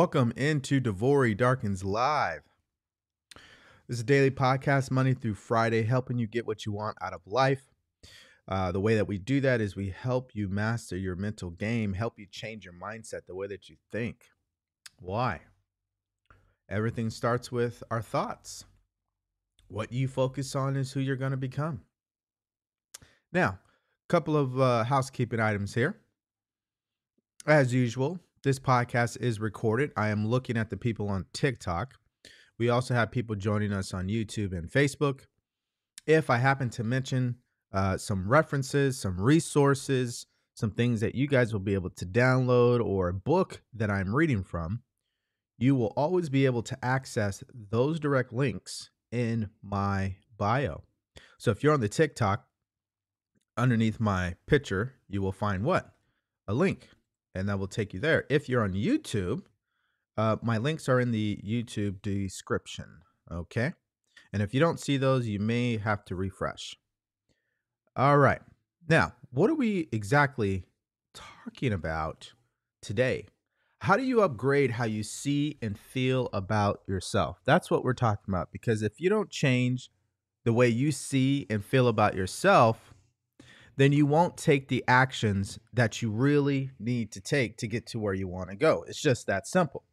Welcome into DeVory Darkins Live. This is a daily podcast, Monday through Friday, helping you get what you want out of life. Uh, the way that we do that is we help you master your mental game, help you change your mindset, the way that you think. Why? Everything starts with our thoughts. What you focus on is who you're going to become. Now, a couple of uh, housekeeping items here. As usual, this podcast is recorded. I am looking at the people on TikTok. We also have people joining us on YouTube and Facebook. If I happen to mention uh, some references, some resources, some things that you guys will be able to download, or a book that I'm reading from, you will always be able to access those direct links in my bio. So if you're on the TikTok, underneath my picture, you will find what? A link and that will take you there. If you're on YouTube, uh, my links are in the YouTube description. Okay. And if you don't see those, you may have to refresh. All right. Now, what are we exactly talking about today? How do you upgrade how you see and feel about yourself? That's what we're talking about. Because if you don't change the way you see and feel about yourself, then you won't take the actions that you really need to take to get to where you want to go. It's just that simple.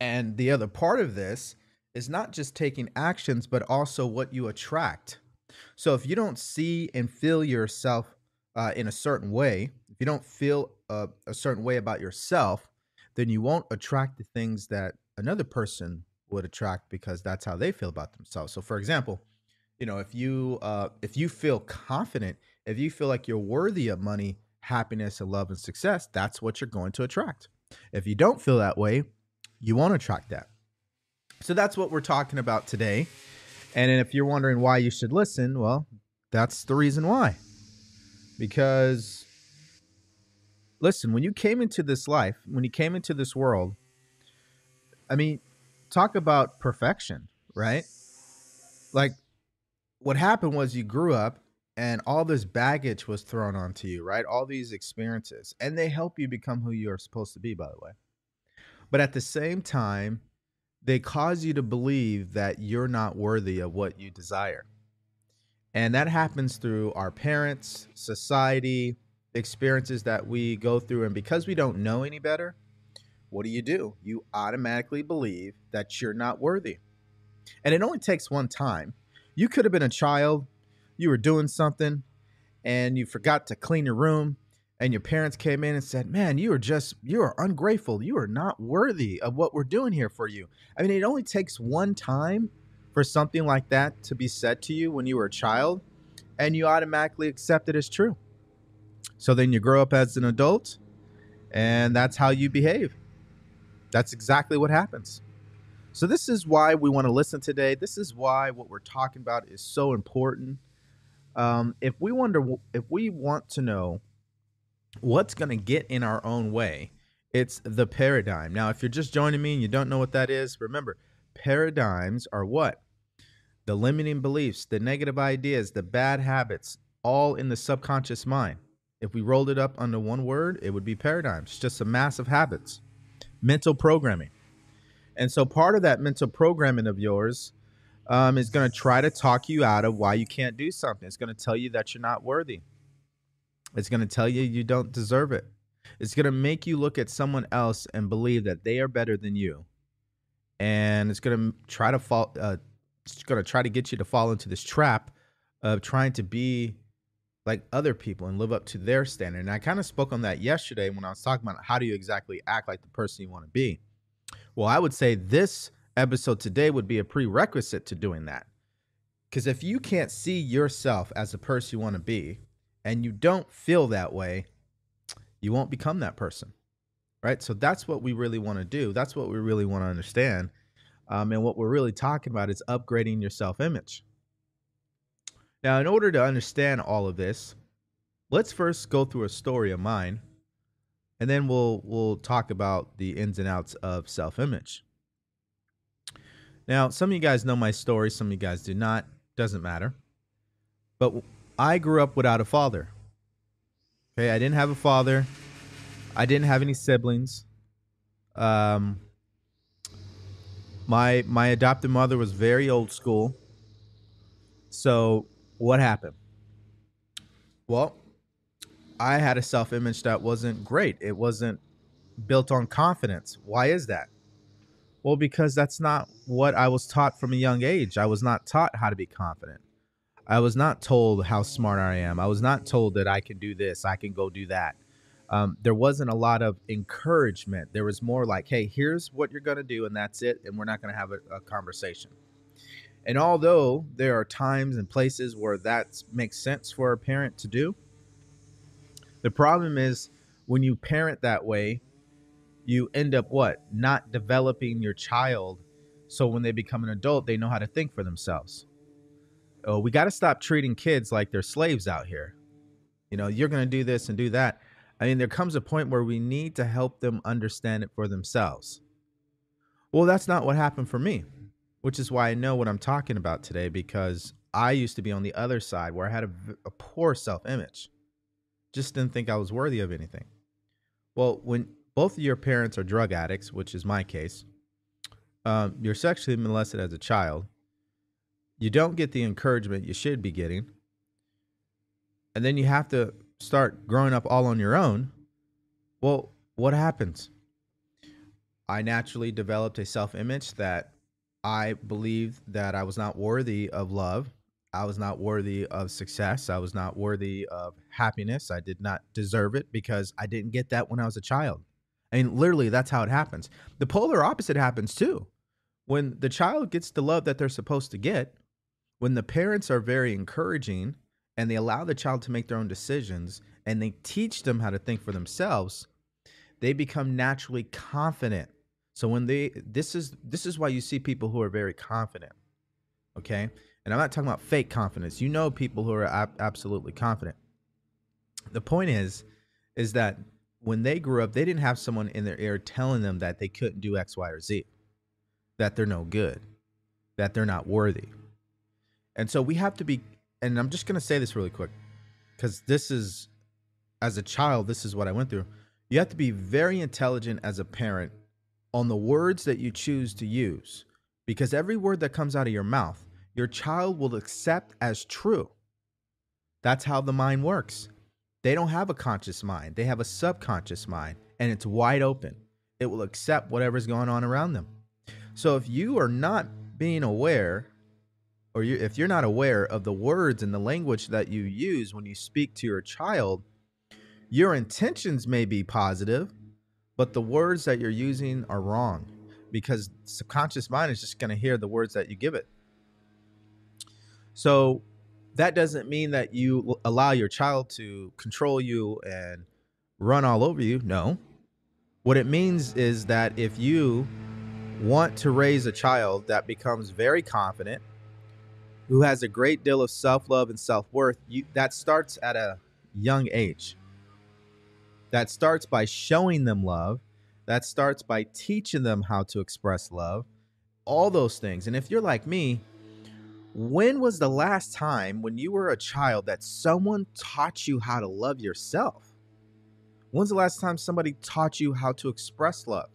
And the other part of this is not just taking actions, but also what you attract. So if you don't see and feel yourself uh, in a certain way, if you don't feel a, a certain way about yourself, then you won't attract the things that another person would attract because that's how they feel about themselves. So, for example, you know, if you uh, if you feel confident if you feel like you're worthy of money, happiness, and love and success, that's what you're going to attract. If you don't feel that way, you won't attract that. So that's what we're talking about today. And if you're wondering why you should listen, well, that's the reason why. Because listen, when you came into this life, when you came into this world, I mean, talk about perfection, right? Like what happened was you grew up and all this baggage was thrown onto you, right? All these experiences, and they help you become who you are supposed to be, by the way. But at the same time, they cause you to believe that you're not worthy of what you desire. And that happens through our parents, society, experiences that we go through. And because we don't know any better, what do you do? You automatically believe that you're not worthy. And it only takes one time. You could have been a child you were doing something and you forgot to clean your room and your parents came in and said, "Man, you are just you are ungrateful. You are not worthy of what we're doing here for you." I mean, it only takes one time for something like that to be said to you when you were a child and you automatically accept it as true. So then you grow up as an adult and that's how you behave. That's exactly what happens. So this is why we want to listen today. This is why what we're talking about is so important um, if we wonder if we want to know what's going to get in our own way, it's the paradigm. Now, if you're just joining me and you don't know what that is, remember paradigms are what the limiting beliefs, the negative ideas, the bad habits, all in the subconscious mind. If we rolled it up under one word, it would be paradigms. Just a mass of habits, mental programming. And so part of that mental programming of yours um, is going to try to talk you out of why you can't do something. It's going to tell you that you're not worthy. It's going to tell you you don't deserve it. It's going to make you look at someone else and believe that they are better than you. And it's going to try to fall. Uh, it's going to try to get you to fall into this trap of trying to be like other people and live up to their standard. And I kind of spoke on that yesterday when I was talking about how do you exactly act like the person you want to be. Well, I would say this episode today would be a prerequisite to doing that. Because if you can't see yourself as the person you want to be and you don't feel that way, you won't become that person. Right. So that's what we really want to do. That's what we really want to understand. Um, and what we're really talking about is upgrading your self image. Now, in order to understand all of this, let's first go through a story of mine and then we'll we'll talk about the ins and outs of self image. Now, some of you guys know my story, some of you guys do not. Doesn't matter. But I grew up without a father. Okay, I didn't have a father. I didn't have any siblings. Um, my my adopted mother was very old school. So what happened? Well, I had a self image that wasn't great. It wasn't built on confidence. Why is that? Well, because that's not what I was taught from a young age. I was not taught how to be confident. I was not told how smart I am. I was not told that I can do this, I can go do that. Um, there wasn't a lot of encouragement. There was more like, hey, here's what you're going to do, and that's it. And we're not going to have a, a conversation. And although there are times and places where that makes sense for a parent to do, the problem is when you parent that way, you end up what? Not developing your child so when they become an adult, they know how to think for themselves. Oh, we got to stop treating kids like they're slaves out here. You know, you're going to do this and do that. I mean, there comes a point where we need to help them understand it for themselves. Well, that's not what happened for me, which is why I know what I'm talking about today because I used to be on the other side where I had a, a poor self image. Just didn't think I was worthy of anything. Well, when both of your parents are drug addicts, which is my case, um, you're sexually molested as a child, you don't get the encouragement you should be getting, and then you have to start growing up all on your own, well, what happens? I naturally developed a self image that I believed that I was not worthy of love. I was not worthy of success. I was not worthy of happiness. I did not deserve it because I didn't get that when I was a child. I mean, literally, that's how it happens. The polar opposite happens too. When the child gets the love that they're supposed to get, when the parents are very encouraging and they allow the child to make their own decisions and they teach them how to think for themselves, they become naturally confident. So when they this is this is why you see people who are very confident. Okay? And I'm not talking about fake confidence. You know people who are ab- absolutely confident. The point is is that when they grew up, they didn't have someone in their ear telling them that they couldn't do X, Y, or Z, that they're no good, that they're not worthy. And so we have to be and I'm just going to say this really quick because this is, as a child, this is what I went through. You have to be very intelligent as a parent on the words that you choose to use because every word that comes out of your mouth, your child will accept as true. That's how the mind works. They don't have a conscious mind, they have a subconscious mind, and it's wide open. It will accept whatever's going on around them. So if you are not being aware or you, if you're not aware of the words and the language that you use when you speak to your child, your intentions may be positive, but the words that you're using are wrong because subconscious mind is just going to hear the words that you give it. So that doesn't mean that you allow your child to control you and run all over you. No. What it means is that if you want to raise a child that becomes very confident, who has a great deal of self-love and self-worth you, that starts at a young age that starts by showing them love that starts by teaching them how to express love all those things and if you're like me when was the last time when you were a child that someone taught you how to love yourself when's the last time somebody taught you how to express love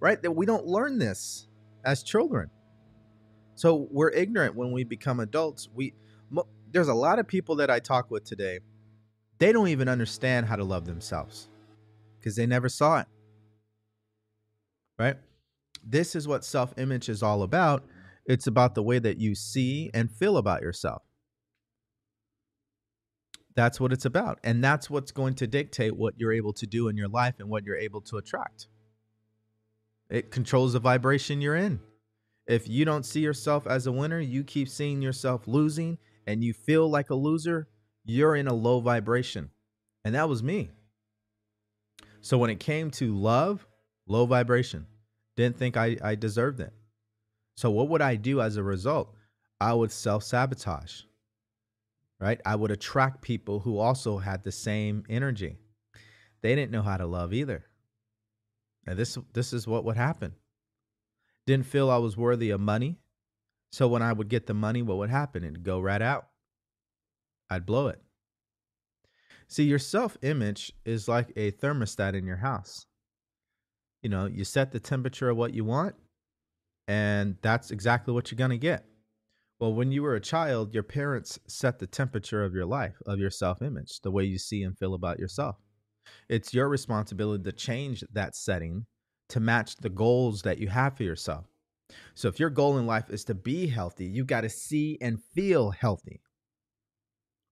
right that we don't learn this as children so we're ignorant when we become adults. We there's a lot of people that I talk with today. They don't even understand how to love themselves because they never saw it. Right? This is what self-image is all about. It's about the way that you see and feel about yourself. That's what it's about. And that's what's going to dictate what you're able to do in your life and what you're able to attract. It controls the vibration you're in. If you don't see yourself as a winner, you keep seeing yourself losing and you feel like a loser, you're in a low vibration. And that was me. So when it came to love, low vibration. Didn't think I, I deserved it. So what would I do as a result? I would self sabotage, right? I would attract people who also had the same energy. They didn't know how to love either. And this this is what would happen. Didn't feel I was worthy of money. So when I would get the money, what would happen? It'd go right out. I'd blow it. See, your self image is like a thermostat in your house. you know, you set the temperature of what you want, and that's exactly what you're going to get. Well, when you were a child, your parents set the temperature of your life, of your self image, the way you see and feel about yourself. It's your responsibility to change that setting to match the goals that you have for yourself. So, if your goal in life is to be healthy, you got to see and feel healthy,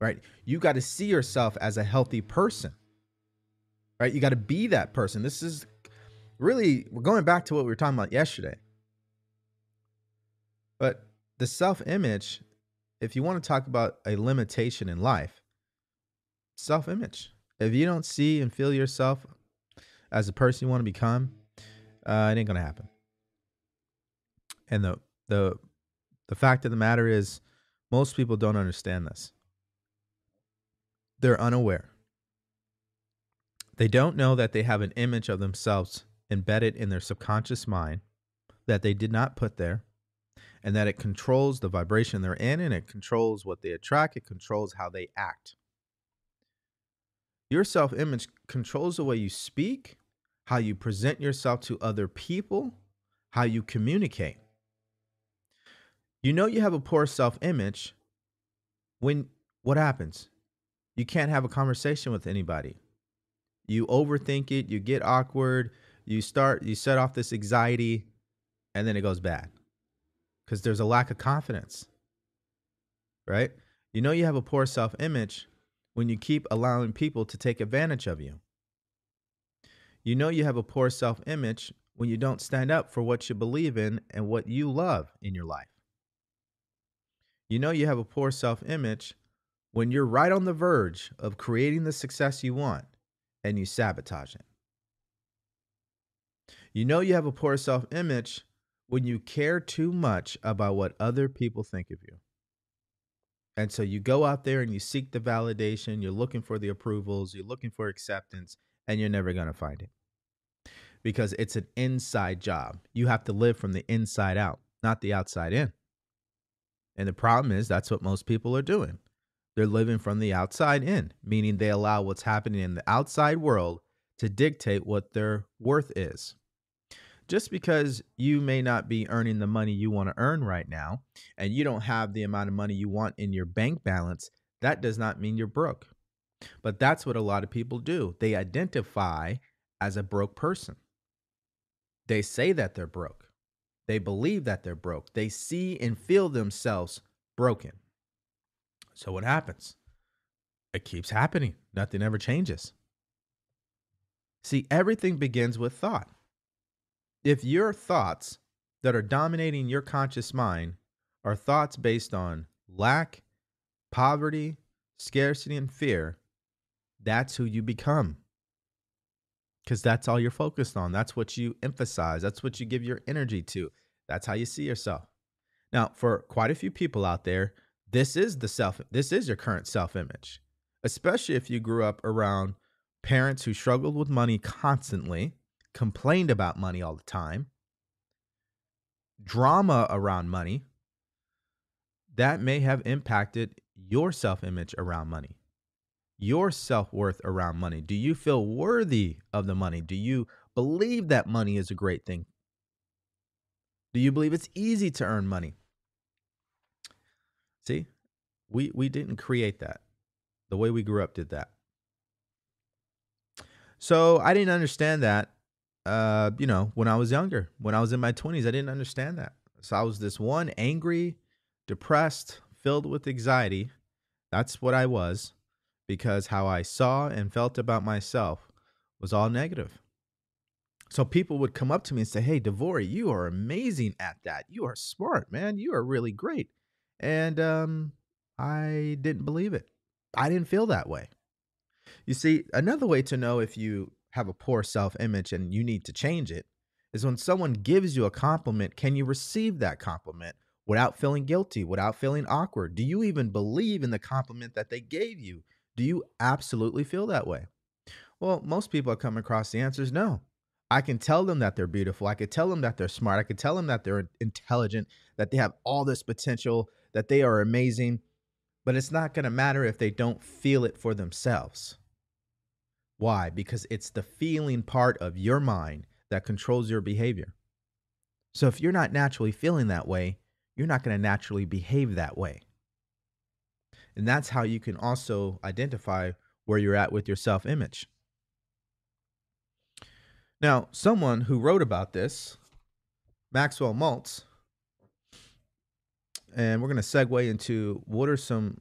right? You got to see yourself as a healthy person, right? You got to be that person. This is really, we're going back to what we were talking about yesterday. But the self image, if you want to talk about a limitation in life, self image. If you don't see and feel yourself as the person you want to become, uh, it ain't gonna happen. And the the the fact of the matter is, most people don't understand this. They're unaware. They don't know that they have an image of themselves embedded in their subconscious mind that they did not put there and that it controls the vibration they're in and it controls what they attract, it controls how they act. Your self image controls the way you speak, how you present yourself to other people, how you communicate. You know you have a poor self image when what happens? You can't have a conversation with anybody. You overthink it, you get awkward, you start, you set off this anxiety, and then it goes bad because there's a lack of confidence, right? You know, you have a poor self image when you keep allowing people to take advantage of you. You know, you have a poor self image when you don't stand up for what you believe in and what you love in your life. You know, you have a poor self image when you're right on the verge of creating the success you want and you sabotage it. You know, you have a poor self image when you care too much about what other people think of you. And so you go out there and you seek the validation, you're looking for the approvals, you're looking for acceptance, and you're never going to find it. Because it's an inside job. You have to live from the inside out, not the outside in. And the problem is that's what most people are doing. They're living from the outside in, meaning they allow what's happening in the outside world to dictate what their worth is just because you may not be earning the money you want to earn right now and you don't have the amount of money you want in your bank balance, that does not mean you're broke. But that's what a lot of people do. They identify as a broke person. They say that they're broke. They believe that they're broke. They see and feel themselves broken. So what happens? It keeps happening. Nothing ever changes. See, everything begins with thought if your thoughts that are dominating your conscious mind are thoughts based on lack, poverty, scarcity, and fear, that's who you become. Because that's all you're focused on. That's what you emphasize. That's what you give your energy to. That's how you see yourself. Now, for quite a few people out there, this is the self, this is your current self image, especially if you grew up around parents who struggled with money constantly complained about money all the time, drama around money, that may have impacted your self image around money, your self worth around money. Do you feel worthy of the money? Do you believe that money is a great thing? Do you believe it's easy to earn money? See, we, we didn't create that. The way we grew up did that. So I didn't understand that uh, you know, when I was younger, when I was in my 20s, I didn't understand that. So I was this one angry, depressed, filled with anxiety. That's what I was because how I saw and felt about myself was all negative. So people would come up to me and say, Hey, DeVory, you are amazing at that. You are smart, man. You are really great. And um, I didn't believe it. I didn't feel that way. You see, another way to know if you have a poor self image and you need to change it is when someone gives you a compliment, can you receive that compliment without feeling guilty, without feeling awkward? Do you even believe in the compliment that they gave you? Do you absolutely feel that way? Well, most people I come across the answer is no. I can tell them that they're beautiful. I could tell them that they're smart. I could tell them that they're intelligent, that they have all this potential, that they are amazing. But it's not going to matter if they don't feel it for themselves. Why? Because it's the feeling part of your mind that controls your behavior. So if you're not naturally feeling that way, you're not going to naturally behave that way. And that's how you can also identify where you're at with your self image. Now, someone who wrote about this, Maxwell Maltz, and we're going to segue into what are some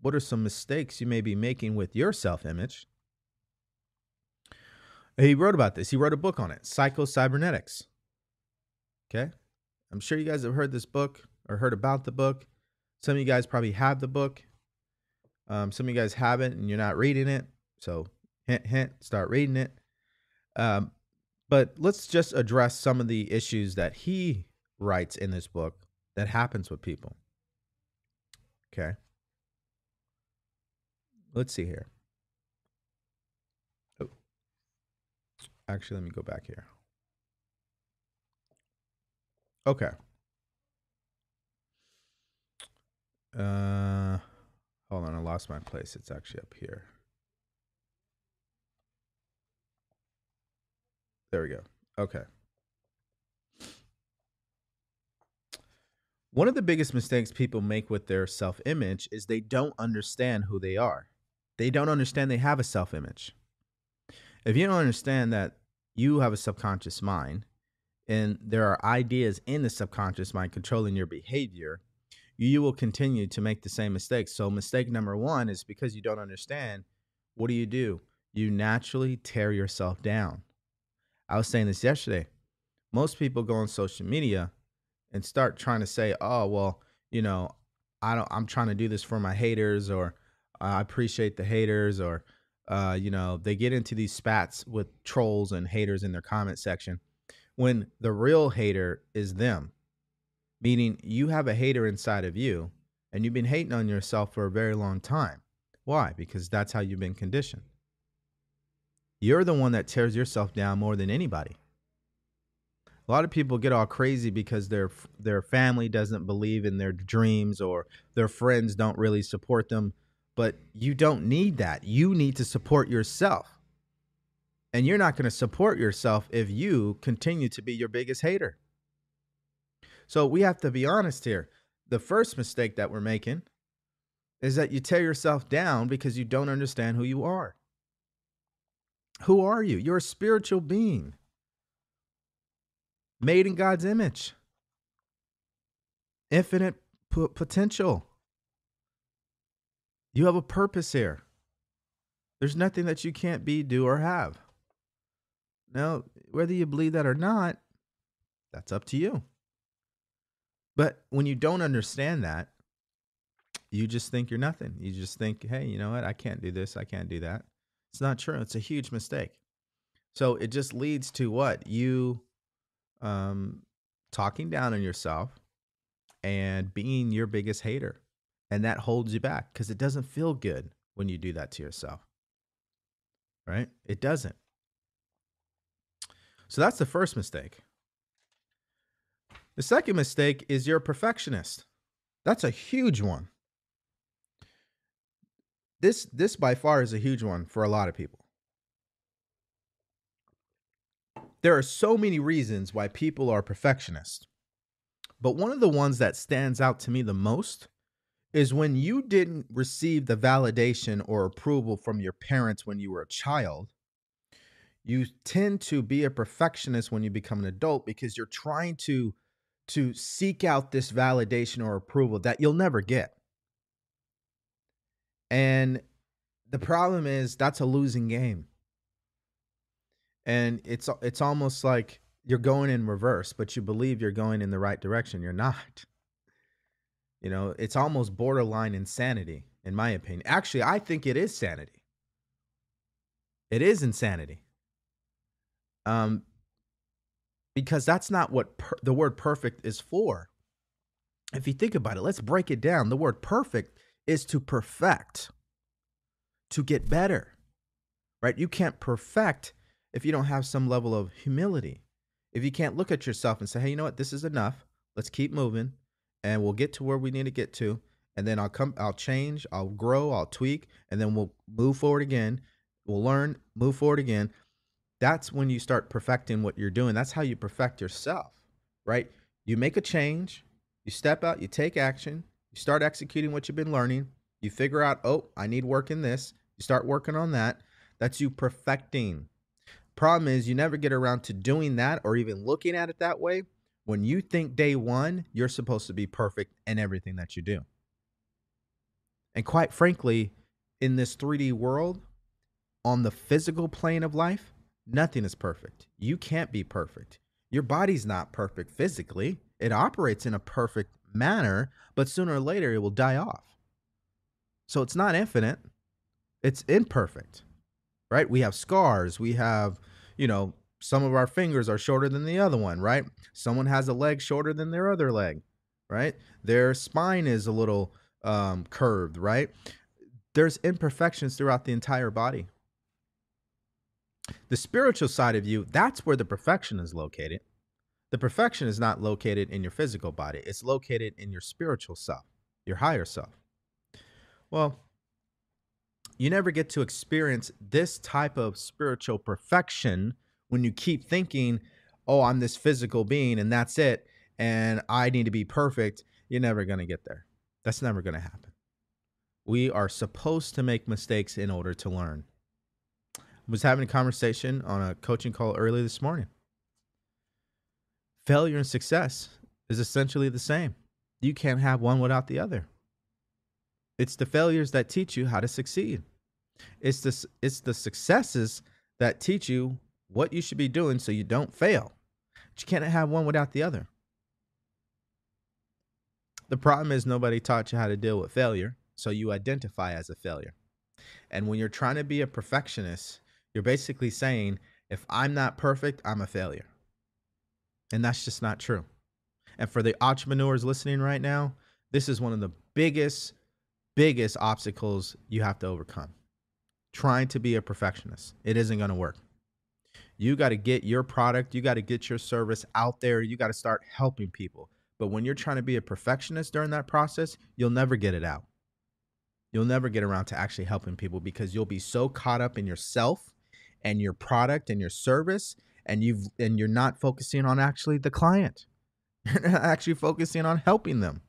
what are some mistakes you may be making with your self-image. He wrote about this. He wrote a book on it, Psycho Cybernetics. Okay? I'm sure you guys have heard this book or heard about the book. Some of you guys probably have the book. Um, some of you guys haven't and you're not reading it. So, hint, hint, start reading it. Um, but let's just address some of the issues that he writes in this book that happens with people. Okay. Let's see here. Actually, let me go back here. Okay. Uh, hold on, I lost my place. It's actually up here. There we go. Okay. One of the biggest mistakes people make with their self image is they don't understand who they are. They don't understand they have a self image. If you don't understand that you have a subconscious mind and there are ideas in the subconscious mind controlling your behavior, you will continue to make the same mistakes. So, mistake number one is because you don't understand, what do you do? You naturally tear yourself down. I was saying this yesterday. Most people go on social media and start trying to say, "Oh, well, you know, I don't I'm trying to do this for my haters or uh, I appreciate the haters or uh, you know, they get into these spats with trolls and haters in their comment section when the real hater is them. Meaning you have a hater inside of you and you've been hating on yourself for a very long time. Why? Because that's how you've been conditioned. You're the one that tears yourself down more than anybody. A lot of people get all crazy because their their family doesn't believe in their dreams or their friends don't really support them, but you don't need that. You need to support yourself. And you're not going to support yourself if you continue to be your biggest hater. So we have to be honest here. The first mistake that we're making is that you tear yourself down because you don't understand who you are. Who are you? You're a spiritual being made in God's image, infinite potential. You have a purpose here. There's nothing that you can't be, do, or have. Now, whether you believe that or not, that's up to you. But when you don't understand that, you just think you're nothing. You just think, hey, you know what? I can't do this. I can't do that. It's not true. It's a huge mistake. So it just leads to what? You um, talking down on yourself and being your biggest hater. And that holds you back because it doesn't feel good when you do that to yourself. Right? It doesn't. So that's the first mistake. The second mistake is you're a perfectionist. That's a huge one this this by far is a huge one for a lot of people. There are so many reasons why people are perfectionists. But one of the ones that stands out to me the most is when you didn't receive the validation or approval from your parents when you were a child, you tend to be a perfectionist when you become an adult because you're trying to to seek out this validation or approval that you'll never get. And the problem is that's a losing game. And it's it's almost like you're going in reverse, but you believe you're going in the right direction. You're not. You know, it's almost borderline insanity, in my opinion. Actually, I think it is sanity. It is insanity. Um, because that's not what per- the word perfect is for. If you think about it, let's break it down. The word perfect is to perfect, to get better, right? You can't perfect if you don't have some level of humility. If you can't look at yourself and say, hey, you know what? This is enough. Let's keep moving and we'll get to where we need to get to. And then I'll come, I'll change, I'll grow, I'll tweak, and then we'll move forward again. We'll learn, move forward again. that's when you start perfecting what you're doing. That's how you perfect yourself, right? You make a change, you step out, you take action, you start executing what you've been learning, you figure out, oh, I need work in this, you start working on that. That's you perfecting. Problem is, you never get around to doing that or even looking at it that way. When you think day one, you're supposed to be perfect in everything that you do. And quite frankly, in this 3D world, on the physical plane of life, nothing is perfect. You can't be perfect. Your body's not perfect physically. It operates in a perfect manner, but sooner or later it will die off. So it's not infinite, it's imperfect, right? We have scars. We have, you know, some of our fingers are shorter than the other one, right? Someone has a leg shorter than their other leg, right? Their spine is a little um, curved, right? There's imperfections throughout the entire body. The spiritual side of you, that's where the perfection is located. The perfection is not located in your physical body, it's located in your spiritual self, your higher self. Well, you never get to experience this type of spiritual perfection when you keep thinking, oh, I'm this physical being and that's it, and I need to be perfect. You're never going to get there. That's never going to happen. We are supposed to make mistakes in order to learn I was having a conversation on a coaching call early this morning. Failure and success is essentially the same. You can't have one without the other. It's the failures that teach you how to succeed. It's the, it's the successes that teach you what you should be doing so you don't fail. But you can't have one without the other. The problem is nobody taught you how to deal with failure, so you identify as a failure. And when you're trying to be a perfectionist, you're basically saying, if I'm not perfect, I'm a failure. And that's just not true. And for the entrepreneurs listening right now, this is one of the biggest, biggest obstacles you have to overcome. Trying to be a perfectionist, it isn't going to work. You got to get your product, you got to get your service out there, you got to start helping people. But when you're trying to be a perfectionist during that process, you'll never get it out. You'll never get around to actually helping people because you'll be so caught up in yourself and your product and your service and you've and you're not focusing on actually the client you're not actually focusing on helping them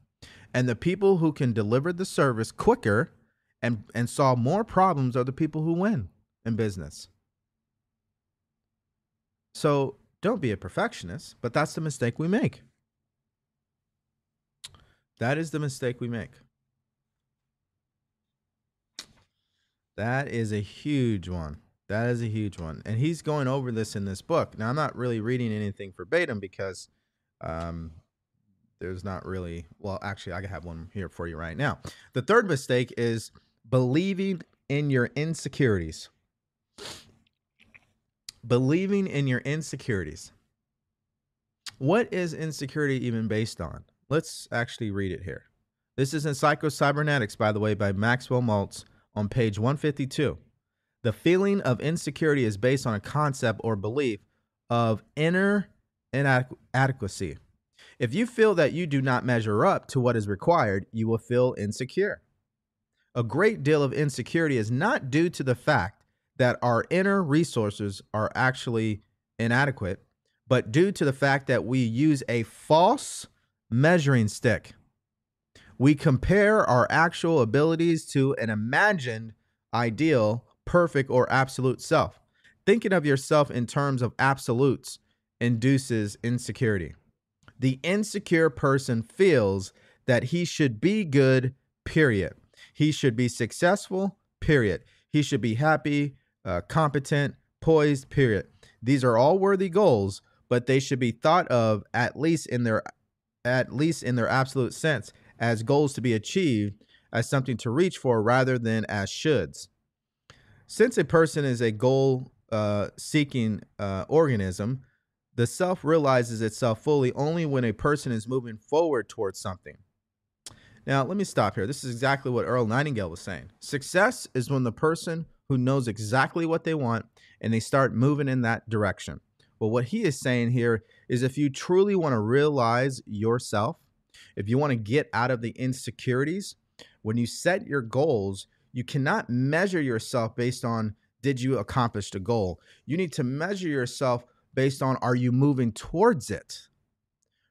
and the people who can deliver the service quicker and and solve more problems are the people who win in business so don't be a perfectionist but that's the mistake we make that is the mistake we make that is a huge one that is a huge one. And he's going over this in this book. Now, I'm not really reading anything verbatim because um, there's not really, well, actually, I have one here for you right now. The third mistake is believing in your insecurities. Believing in your insecurities. What is insecurity even based on? Let's actually read it here. This is in Psycho-Cybernetics, by the way, by Maxwell Maltz on page 152. The feeling of insecurity is based on a concept or belief of inner inadequacy. If you feel that you do not measure up to what is required, you will feel insecure. A great deal of insecurity is not due to the fact that our inner resources are actually inadequate, but due to the fact that we use a false measuring stick. We compare our actual abilities to an imagined ideal perfect, or absolute self. Thinking of yourself in terms of absolutes induces insecurity. The insecure person feels that he should be good, period. He should be successful, period. He should be happy, uh, competent, poised, period. These are all worthy goals, but they should be thought of at least in their at least in their absolute sense as goals to be achieved as something to reach for rather than as shoulds. Since a person is a goal uh, seeking uh, organism, the self realizes itself fully only when a person is moving forward towards something. Now, let me stop here. This is exactly what Earl Nightingale was saying. Success is when the person who knows exactly what they want and they start moving in that direction. Well, what he is saying here is if you truly want to realize yourself, if you want to get out of the insecurities, when you set your goals, you cannot measure yourself based on did you accomplish the goal? You need to measure yourself based on are you moving towards it?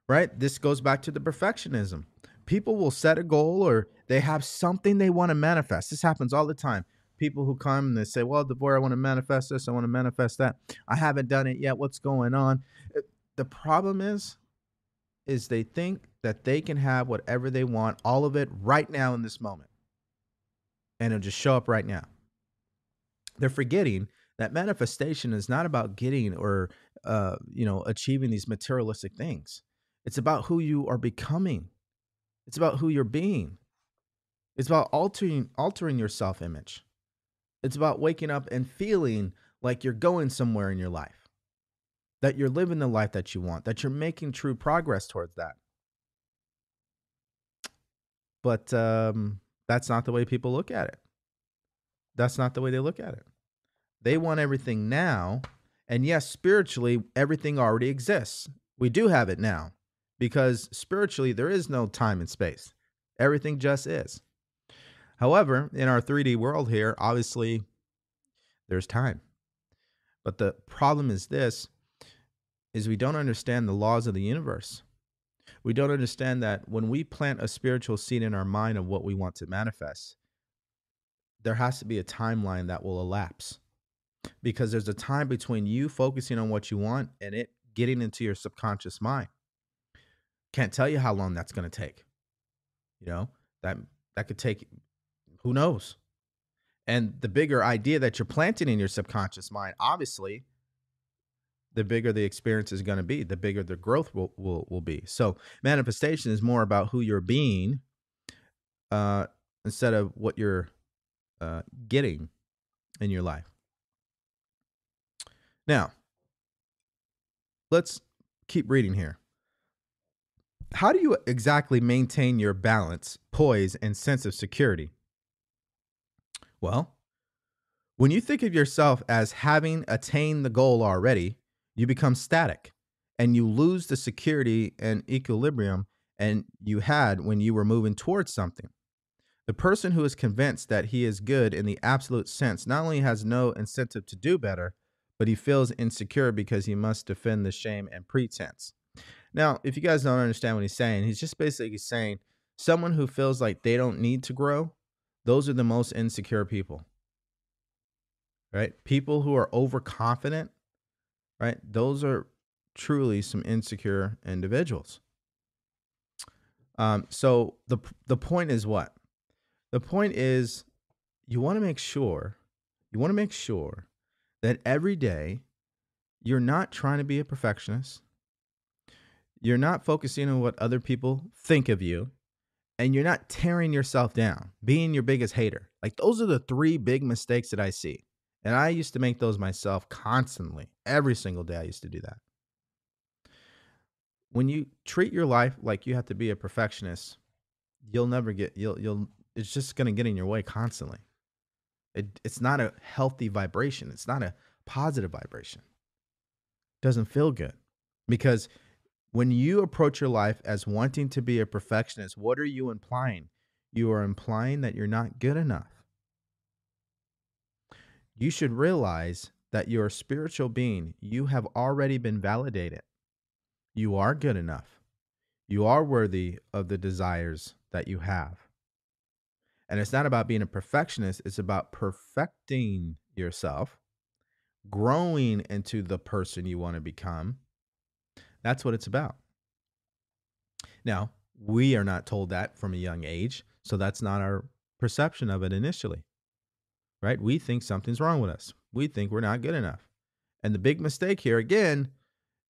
Right? This goes back to the perfectionism. People will set a goal or they have something they want to manifest. This happens all the time. People who come and they say, Well, DeVory, I want to manifest this, I want to manifest that. I haven't done it yet. What's going on? Uh, the problem is, is they think that they can have whatever they want, all of it right now in this moment. And it'll just show up right now. They're forgetting that manifestation is not about getting or uh, you know achieving these materialistic things. It's about who you are becoming. It's about who you're being. It's about altering altering your self-image. It's about waking up and feeling like you're going somewhere in your life. That you're living the life that you want, that you're making true progress towards that. But um, that's not the way people look at it. That's not the way they look at it. They want everything now. And yes, spiritually, everything already exists. We do have it now because spiritually, there is no time and space. Everything just is. However, in our 3D world here, obviously, there's time. But the problem is this is we don't understand the laws of the universe. We don't understand that when we plant a spiritual seed in our mind of what we want to manifest, there has to be a timeline that will elapse because there's a time between you focusing on what you want and it getting into your subconscious mind. Can't tell you how long that's going to take. You know, that that could take who knows. And the bigger idea that you're planting in your subconscious mind, obviously, the bigger the experience is going to be, the bigger the growth will, will, will be. So manifestation is more about who you're being uh, instead of what you're uh, getting in your life. Now, let's keep reading here. How do you exactly maintain your balance, poise, and sense of security? Well, when you think of yourself as having attained the goal already, you become static and you lose the security and equilibrium and you had when you were moving towards something. The person who is convinced that he is good in the absolute sense not only has no incentive to do better, but he feels insecure because he must defend the shame and pretense. Now, if you guys don't understand what he's saying, he's just basically saying someone who feels like they don't need to grow, those are the most insecure people. Right? People who are overconfident, right? Those are truly some insecure individuals. Um, so the the point is what? The point is you want to make sure you want to make sure that every day you're not trying to be a perfectionist. You're not focusing on what other people think of you and you're not tearing yourself down, being your biggest hater. Like those are the three big mistakes that I see. And I used to make those myself constantly. Every single day I used to do that. When you treat your life like you have to be a perfectionist, you'll never get you'll you'll it's just going to get in your way constantly. It, it's not a healthy vibration. It's not a positive vibration. It doesn't feel good because when you approach your life as wanting to be a perfectionist, what are you implying? You are implying that you're not good enough. You should realize that you're a spiritual being. You have already been validated. You are good enough. You are worthy of the desires that you have. And it's not about being a perfectionist, it's about perfecting yourself, growing into the person you want to become, that's what it's about. Now, we are not told that from a young age, so that's not our perception of it initially. Right? We think something's wrong with us. We think we're not good enough. And the big mistake here again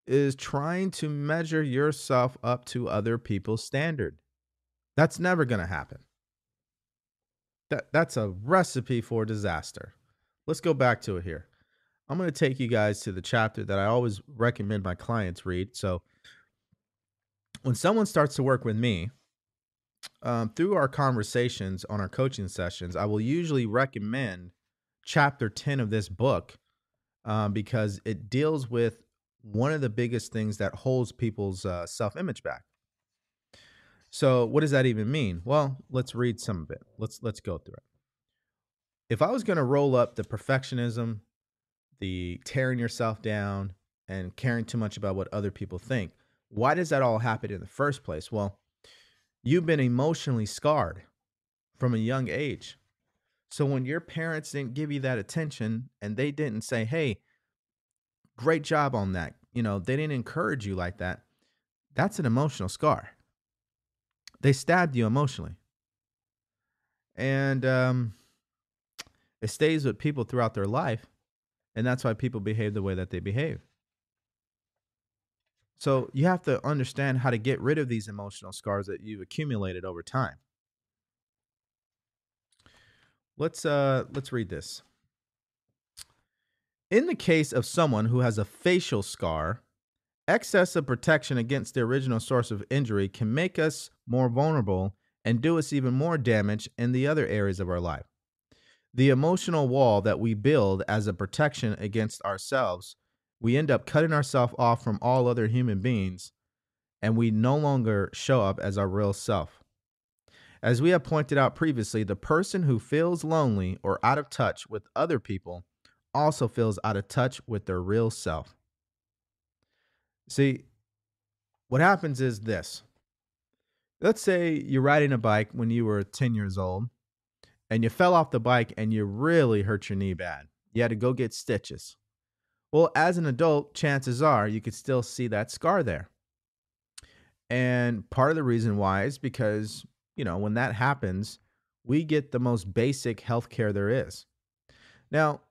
is trying to measure yourself up to other people's standard. That's never going to happen. That that's a recipe for disaster. Let's go back to it here. I'm going to take you guys to the chapter that I always recommend my clients read. So, when someone starts to work with me, um, through our conversations on our coaching sessions, I will usually recommend chapter 10 of this book um, because it deals with one of the biggest things that holds people's uh, self image back. So, what does that even mean? Well, let's read some of it. Let's let's go through it. if I was going to roll up the perfectionism, the tearing yourself down, and caring too much about what other people think, why does that all happen in the first place? Well, you've been emotionally scarred from a young age. So when your parents didn't give you that attention and they didn't say, hey, great job on that, you know, they didn't encourage you like that, that's an emotional scar. They stabbed you emotionally. And um, it stays with people throughout their life. And that's why people behave the way that they behave. So you have to understand how to get rid of these emotional scars that you've accumulated over time. Let's uh let's read this. In the case of someone who has a facial scar, excess of protection against the original source of injury can make us more vulnerable and do us even more damage in the other areas of our life. The emotional wall that we build as a protection against ourselves, we end up cutting ourselves off from all other human beings and we no longer show up as our real self. As we have pointed out previously, the person who feels lonely or out of touch with other people also feels out of touch with their real self. See, what happens is this. Let's say you're riding a bike when you were 10 years old and you fell off the bike and you really hurt your knee bad. You had to go get stitches. Well, as an adult, chances are you could still see that scar there. And part of the reason why is because you know, when that happens, we get the most basic health care there is. Now,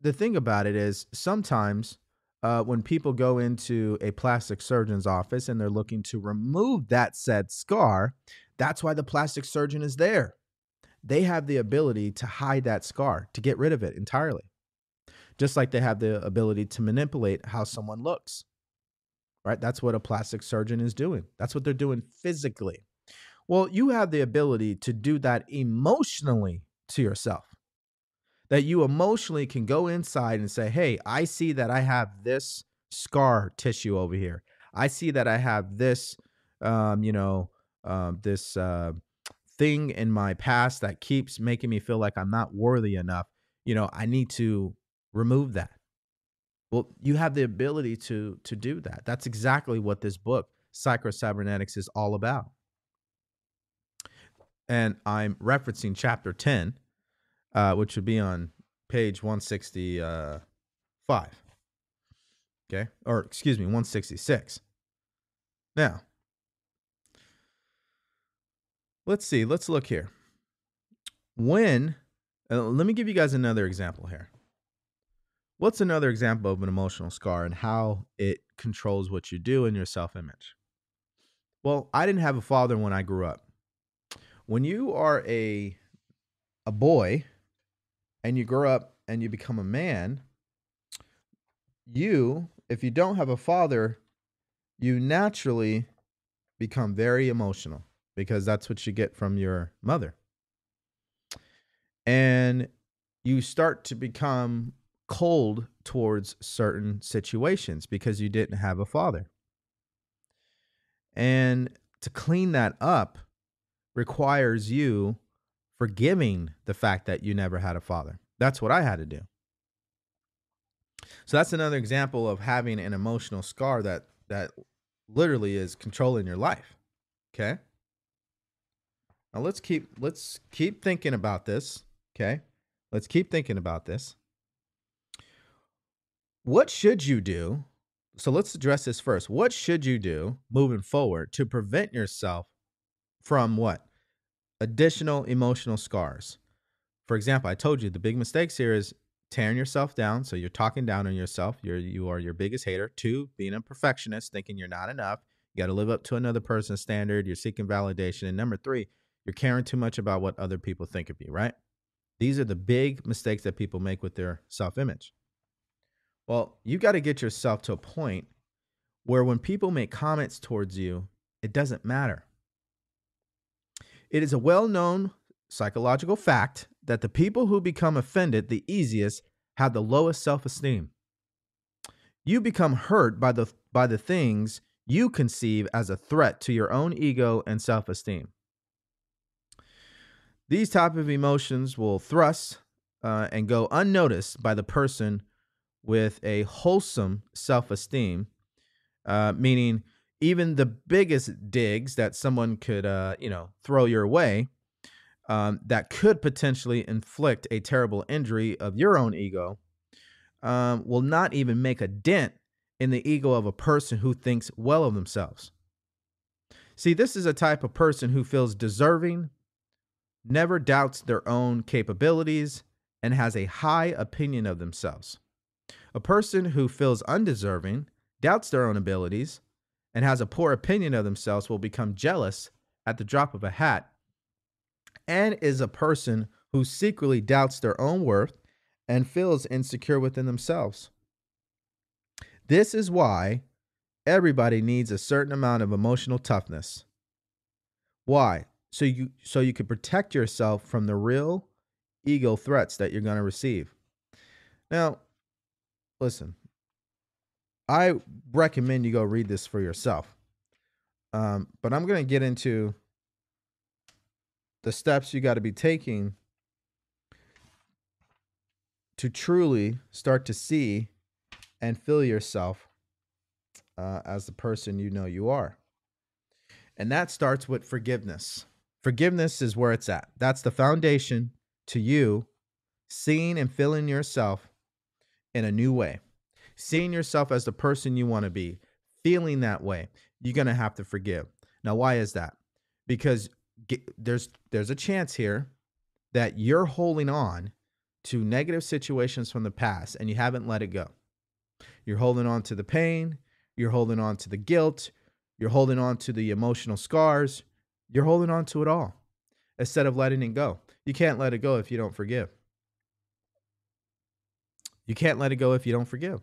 the thing about it is sometimes uh, when people go into a plastic surgeon's office and they're looking to remove that said scar, that's why the plastic surgeon is there. They have the ability to hide that scar, to get rid of it entirely. Just like they have the ability to manipulate how someone looks. Right? That's what a plastic surgeon is doing. That's what they're doing physically. Well, you have the ability to do that emotionally to yourself. That you emotionally can go inside and say, hey, I see that I have this scar tissue over here. I see that I have this, um, you know, um, this uh, thing in my past that keeps making me feel like I'm not worthy enough. You know, I need to remove that. Well, you have the ability to to do that. That's exactly what this book, Psycho-Cybernetics, is all about and I'm referencing chapter 10, uh, which would be on page 165. Okay. Or, excuse me, 166. Now, let's see. Let's look here. When, uh, let me give you guys another example here. What's another example of an emotional scar and how it controls what you do in your self image? Well, I didn't have a father when I grew up when you are a a boy and you grow up and you become a man, you, if you don't have a father, you naturally become very emotional because that's what you get from your mother. And you start to become cold towards certain situations because you didn't have a father. And to clean that up, requires you forgiving the fact that you never had a father. That's what I had to do. So that's another example of having an emotional scar that that literally is controlling your life. Okay? Now let's keep let's keep thinking about this, okay? Let's keep thinking about this. What should you do? So let's address this first. What should you do moving forward to prevent yourself from what? Additional emotional scars. For example, I told you the big mistakes here is tearing yourself down. So you're talking down on yourself. You're you are your biggest hater. Two, being a perfectionist, thinking you're not enough. You got to live up to another person's standard. You're seeking validation. And number three, you're caring too much about what other people think of you, right? These are the big mistakes that people make with their self image. Well, you got to get yourself to a point where when people make comments towards you, it doesn't matter. It is a well known psychological fact that the people who become offended the easiest have the lowest self esteem. You become hurt by the, by the things you conceive as a threat to your own ego and self esteem. These type of emotions will thrust uh, and go unnoticed by the person with a wholesome self-esteem, uh, meaning even the biggest digs that someone could, uh, you know, throw your way, um, that could potentially inflict a terrible injury of your own ego, um, will not even make a dent in the ego of a person who thinks well of themselves. See, this is a type of person who feels deserving, never doubts their own capabilities, and has a high opinion of themselves. A person who feels undeserving, doubts their own abilities, and has a poor opinion of themselves will become jealous at the drop of a hat and is a person who secretly doubts their own worth and feels insecure within themselves. This is why everybody needs a certain amount of emotional toughness. Why? So you so you can protect yourself from the real ego threats that you're going to receive. Now, listen, I recommend you go read this for yourself. Um, but I'm going to get into the steps you got to be taking to truly start to see and feel yourself uh, as the person you know you are. And that starts with forgiveness. Forgiveness is where it's at. That's the foundation to you seeing and feeling yourself in a new way. Seeing yourself as the person you want to be, feeling that way, you're going to have to forgive. Now, why is that? Because there's there's a chance here that you're holding on to negative situations from the past and you haven't let it go. You're holding on to the pain, you're holding on to the guilt, you're holding on to the emotional scars, you're holding on to it all instead of letting it go. You can't let it go if you don't forgive. You can't let it go if you don't forgive.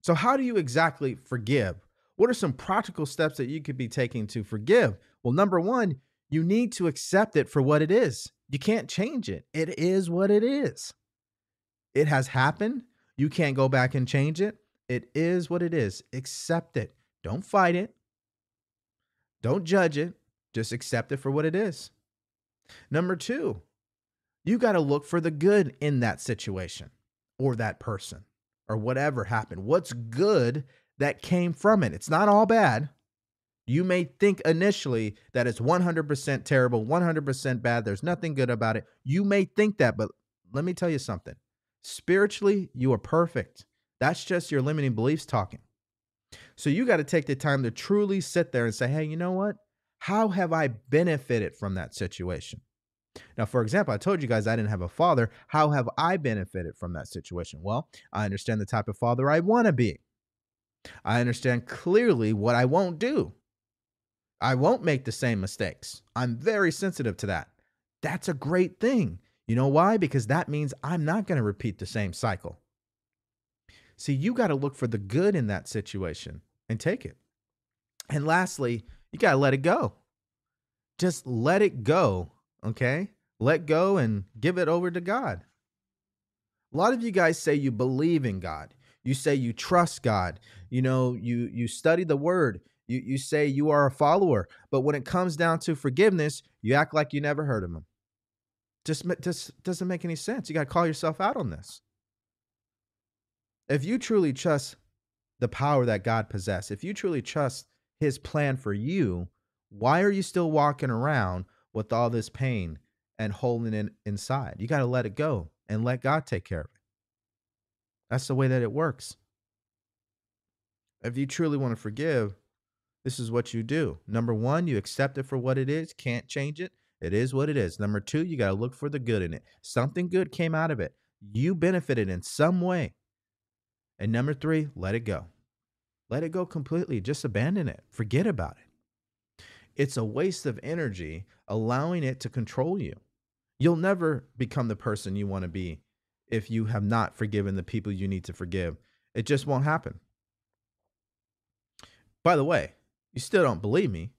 So, how do you exactly forgive? What are some practical steps that you could be taking to forgive? Well, number one, you need to accept it for what it is. You can't change it. It is what it is. It has happened. You can't go back and change it. It is what it is. Accept it. Don't fight it. Don't judge it. Just accept it for what it is. Number two, you got to look for the good in that situation or that person or whatever happened. What's good that came from it? It's not all bad. You may think initially that it's 100% terrible, 100% bad. There's nothing good about it. You may think that, but let me tell you something. Spiritually, you are perfect. That's just your limiting beliefs talking. So you got to take the time to truly sit there and say, hey, you know what? How have I benefited from that situation? Now, for example, I told you guys I didn't have a father. How have I benefited from that situation? Well, I understand the type of father I want to be. I understand clearly what I won't do. I won't make the same mistakes. I'm very sensitive to that. That's a great thing. You know why? Because that means I'm not going to repeat the same cycle. See, you got to look for the good in that situation and take it. And lastly, you got to let it go. Just let it go, okay? Let go and give it over to God. A lot of you guys say you believe in God. You say you trust God. You know, you you study the word. You you say you are a follower, but when it comes down to forgiveness, you act like you never heard of him. Just just doesn't make any sense. You got to call yourself out on this. If you truly trust the power that God possesses, if you truly trust his plan for you, why are you still walking around with all this pain and holding it inside? You got to let it go and let God take care of it. That's the way that it works. If you truly want to forgive, this is what you do. Number one, you accept it for what it is, can't change it. It is what it is. Number two, you got to look for the good in it. Something good came out of it. You benefited in some way. And number three, let it go. Let it go completely. Just abandon it. Forget about it. It's a waste of energy allowing it to control you. You'll never become the person you want to be if you have not forgiven the people you need to forgive. It just won't happen. By the way, you still don't believe me,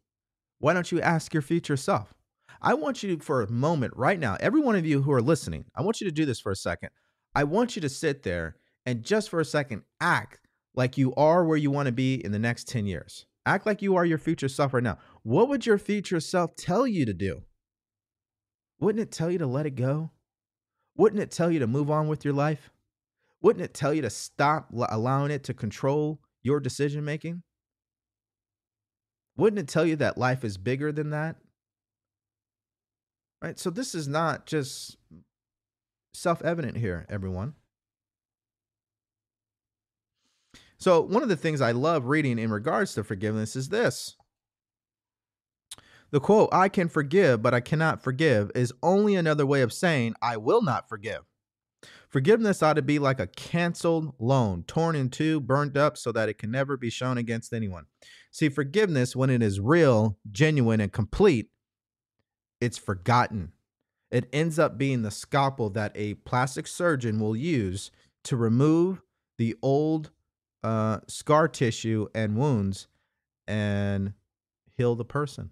why don't you ask your future self? I want you for a moment right now, every one of you who are listening, I want you to do this for a second. I want you to sit there and just for a second act like you are where you want to be in the next 10 years. Act like you are your future self right now. What would your future self tell you to do? Wouldn't it tell you to let it go? Wouldn't it tell you to move on with your life? Wouldn't it tell you to stop allowing it to control your decision making? Wouldn't it tell you that life is bigger than that? Right? So this is not just self-evident here, everyone. So, one of the things I love reading in regards to forgiveness is this. The quote, I can forgive, but I cannot forgive, is only another way of saying I will not forgive. Forgiveness ought to be like a canceled loan, torn in two, burned up so that it can never be shown against anyone. See, forgiveness, when it is real, genuine, and complete, it's forgotten. It ends up being the scalpel that a plastic surgeon will use to remove the old uh, scar tissue and wounds and heal the person.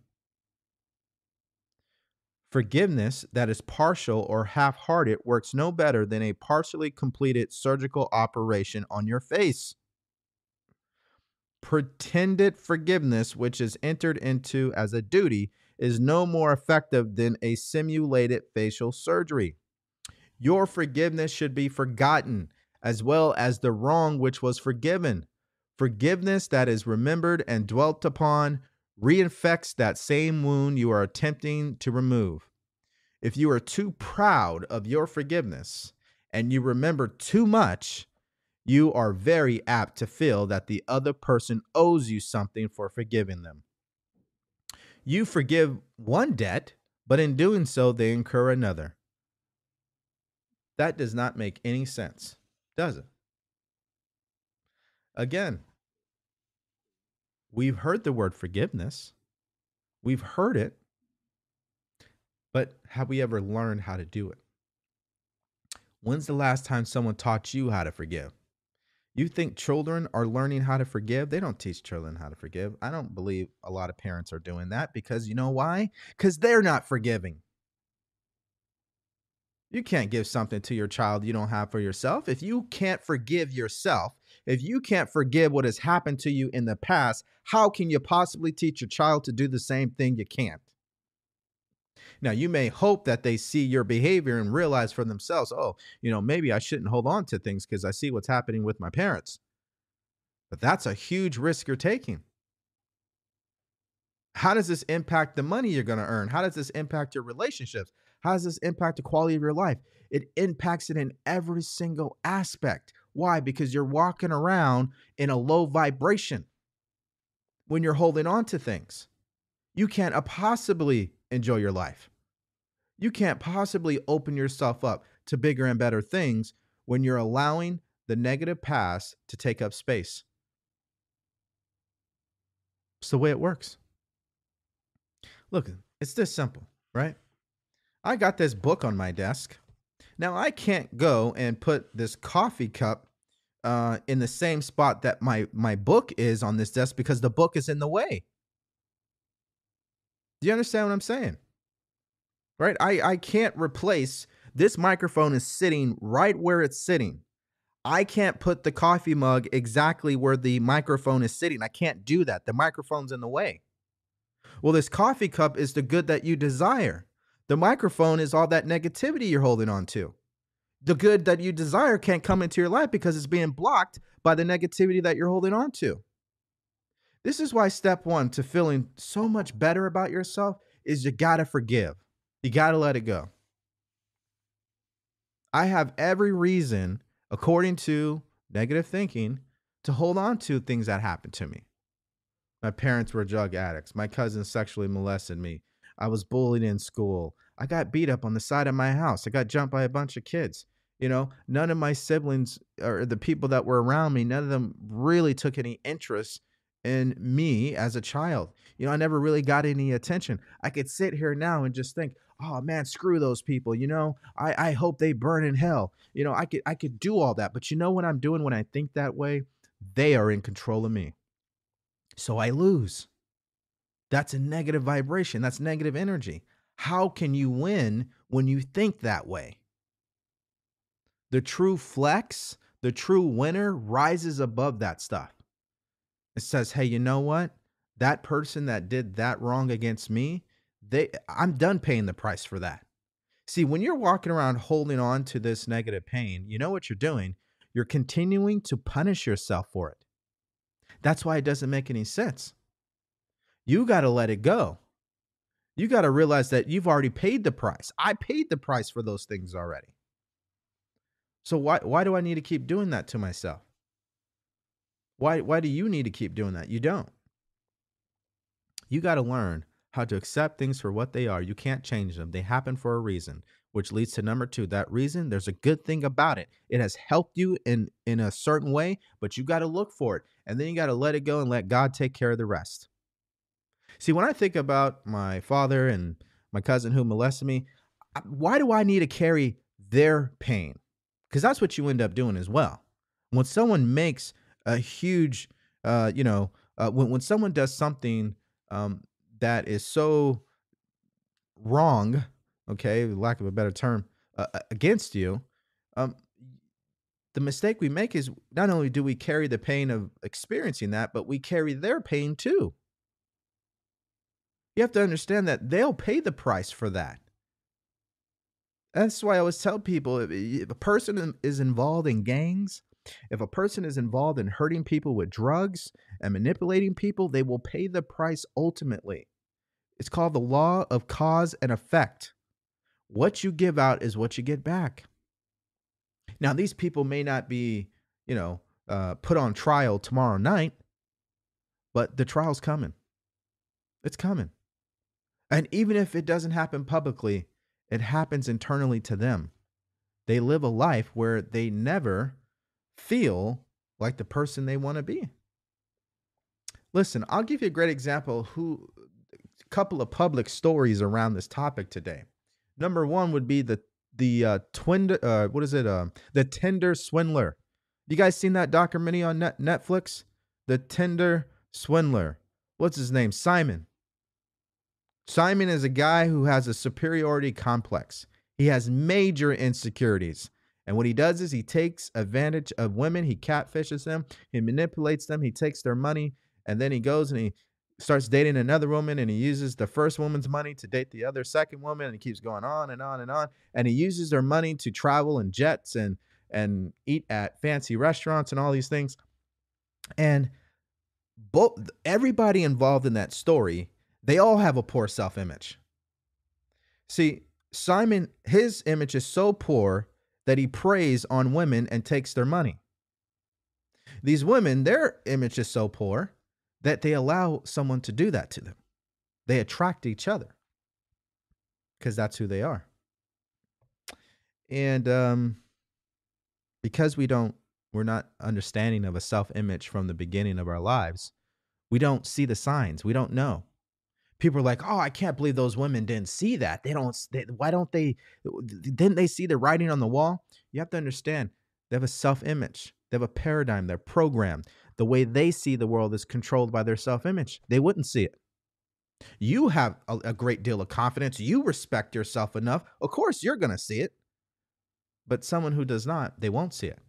Forgiveness that is partial or half hearted works no better than a partially completed surgical operation on your face. Pretended forgiveness, which is entered into as a duty, is no more effective than a simulated facial surgery. Your forgiveness should be forgotten as well as the wrong which was forgiven. Forgiveness that is remembered and dwelt upon reinfects that same wound you are attempting to remove. If you are too proud of your forgiveness and you remember too much, you are very apt to feel that the other person owes you something for forgiving them. You forgive one debt, but in doing so, they incur another. That does not make any sense does it? Again, we've heard the word forgiveness, we've heard it, but have we ever learned how to do it? When's the last time someone taught you how to forgive? You think children are learning how to forgive? They don't teach children how to forgive. I don't believe a lot of parents are doing that because you know why? Because they're not forgiving. You can't give something to your child you don't have for yourself. If you can't forgive yourself, if you can't forgive what has happened to you in the past, how can you possibly teach your child to do the same thing you can't? Now, you may hope that they see your behavior and realize for themselves, oh, you know, maybe I shouldn't hold on to things because I see what's happening with my parents. But that's a huge risk you're taking. How does this impact the money you're going to earn? How does this impact your relationships? How does this impact the quality of your life? It impacts it in every single aspect. Why? Because you're walking around in a low vibration when you're holding on to things. You can't uh, possibly enjoy your life. You can't possibly open yourself up to bigger and better things when you're allowing the negative past to take up space. It's the way it works. Look, it's this simple, right? I got this book on my desk. Now I can't go and put this coffee cup uh, in the same spot that my my book is on this desk because the book is in the way. Do you understand what I'm saying? Right? I I can't replace this microphone is sitting right where it's sitting. I can't put the coffee mug exactly where the microphone is sitting. I can't do that. The microphone's in the way. Well, this coffee cup is the good that you desire. The microphone is all that negativity you're holding on to. The good that you desire can't come into your life because it's being blocked by the negativity that you're holding on to. This is why step one to feeling so much better about yourself is you gotta forgive. You gotta let it go. I have every reason, according to negative thinking, to hold on to things that happened to me. My parents were drug addicts. My cousin sexually molested me. I was bullied in school. I got beat up on the side of my house. I got jumped by a bunch of kids. You know, none of my siblings or the people that were around me, none of them really took any interest in me as a child. You know, I never really got any attention. I could sit here now and just think, oh man, screw those people. You know, I, I hope they burn in hell. You know, I could I could do all that. But you know what I'm doing when I think that way? They are in control of me. So I lose. That's a negative vibration. That's negative energy. How can you win when you think that way? The true flex, the true winner rises above that stuff. It says, "Hey, you know what? That person that did that wrong against me, they I'm done paying the price for that. See, when you're walking around holding on to this negative pain, you know what you're doing? You're continuing to punish yourself for it. That's why it doesn't make any sense. You got to let it go. You got to realize that you've already paid the price. I paid the price for those things already. So why why do I need to keep doing that to myself? Why why do you need to keep doing that? You don't. You got to learn how to accept things for what they are. You can't change them. They happen for a reason, which leads to number 2. That reason, there's a good thing about it. It has helped you in in a certain way, but you got to look for it and then you got to let it go and let God take care of the rest. See, when I think about my father and my cousin who molested me, why do I need to carry their pain? Because that's what you end up doing as well. When someone makes a huge, uh, you know, uh, when when someone does something um, that is so wrong, okay, lack of a better term, uh, against you, um, the mistake we make is not only do we carry the pain of experiencing that, but we carry their pain too. You have to understand that they'll pay the price for that. That's why I always tell people if a person is involved in gangs, if a person is involved in hurting people with drugs and manipulating people, they will pay the price ultimately. It's called the law of cause and effect. What you give out is what you get back. Now, these people may not be, you know, uh, put on trial tomorrow night, but the trial's coming. It's coming. And even if it doesn't happen publicly, it happens internally to them. They live a life where they never feel like the person they want to be. Listen, I'll give you a great example who a couple of public stories around this topic today. Number 1 would be the the uh twin uh what is it uh the Tinder swindler. You guys seen that documentary on net- Netflix? The Tinder swindler. What's his name? Simon. Simon is a guy who has a superiority complex. He has major insecurities. And what he does is he takes advantage of women, he catfishes them, he manipulates them, he takes their money, and then he goes and he starts dating another woman and he uses the first woman's money to date the other second woman and he keeps going on and on and on. And he uses their money to travel in jets and and eat at fancy restaurants and all these things. And both everybody involved in that story they all have a poor self image. See, Simon, his image is so poor that he preys on women and takes their money. These women, their image is so poor that they allow someone to do that to them. They attract each other because that's who they are. And um, because we don't, we're not understanding of a self image from the beginning of our lives, we don't see the signs. We don't know people are like, "Oh, I can't believe those women didn't see that. They don't. They, why don't they? Didn't they see the writing on the wall?" You have to understand. They have a self-image. They have a paradigm. They're programmed. The way they mm. see the world is controlled by their self-image. They wouldn't see it. You have a, a great deal of confidence. You respect yourself enough. Of course, you're going to see it. But someone who does not, they won't see it.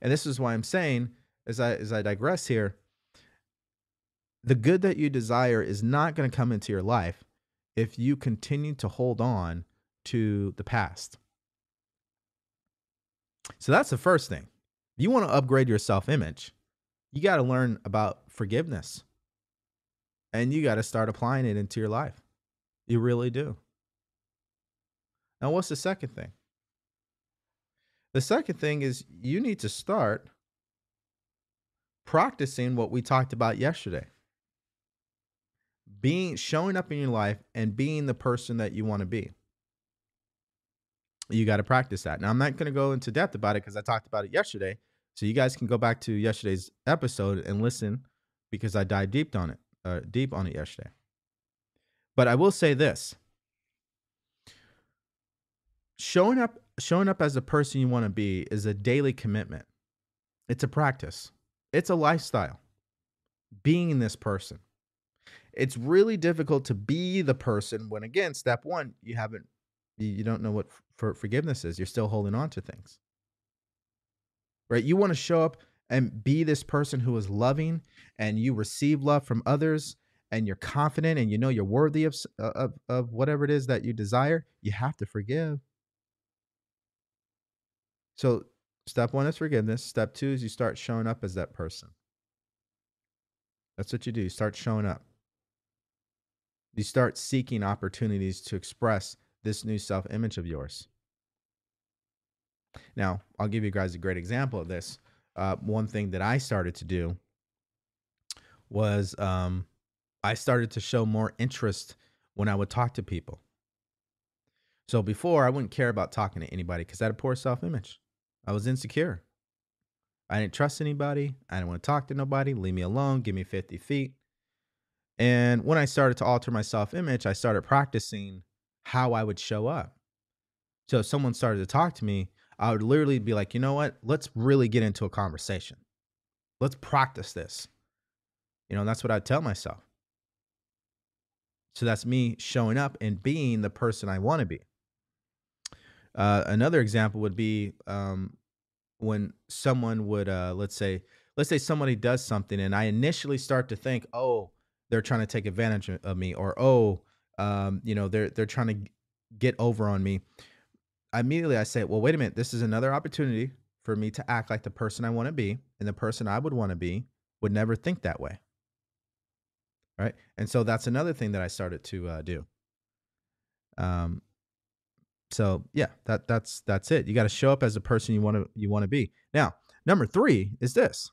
And this is why I'm saying, as I as I digress here, the good that you desire is not going to come into your life if you continue to hold on to the past. So that's the first thing. If You want to upgrade your self image, you got to learn about forgiveness and you got to start applying it into your life. You really do. Now, what's the second thing? The second thing is you need to start practicing what we talked about yesterday being showing up in your life and being the person that you want to be. You got to practice that. Now, I'm not going to go into depth about it because I talked about it yesterday. So you guys can go back to yesterday's episode and listen because I dive deep on it, uh, deep on it yesterday. But I will say this: showing up, showing up as the person you want to be is a daily commitment. It's a practice. It's a lifestyle. Being this person it's really difficult to be the person when again step one you haven't you don't know what for forgiveness is you're still holding on to things right you want to show up and be this person who is loving and you receive love from others and you're confident and you know you're worthy of, uh, of, of whatever it is that you desire, you have to forgive. So, step one is forgiveness. Step two is you start showing up as that person. That's what you do. You start showing up. You start seeking opportunities to express this new self image of yours. Now, I'll give you guys a great example of this. Uh, one thing that I started to do was um, I started to show more interest when I would talk to people. So before, I wouldn't care about talking to anybody because I had a poor self image. I was insecure. I didn't trust anybody. I didn't want to talk to nobody. Leave me alone. Give me 50 feet. And when I started to alter my self image, I started practicing how I would show up. So if someone started to talk to me, I would literally be like, you know what? Let's really get into a conversation. Let's practice this. You know, that's what I'd tell myself. So that's me showing up and being the person I want to be. Uh, another example would be um, when someone would, uh, let's say, let's say somebody does something, and I initially start to think, oh, they're trying to take advantage of me, or oh, um, you know, they're they're trying to get over on me immediately I say, well, wait a minute, this is another opportunity for me to act like the person I want to be, and the person I would want to be would never think that way. Right. And so that's another thing that I started to uh, do. Um, so yeah, that that's that's it. You got to show up as the person you want to you want to be. Now, number three is this,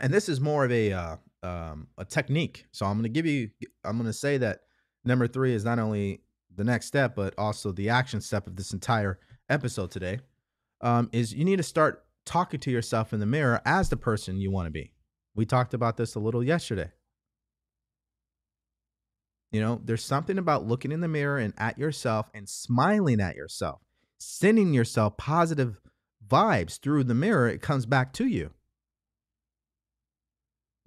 and this is more of a uh, um, a technique. So I'm going to give you. I'm going to say that number three is not only the next step, but also the action step of this entire episode today, um, is you need to start talking to yourself in the mirror as the person you want to be. We talked about this a little yesterday. You know, there's something about looking in the mirror and at yourself and smiling at yourself, sending yourself positive vibes through the mirror. It comes back to you.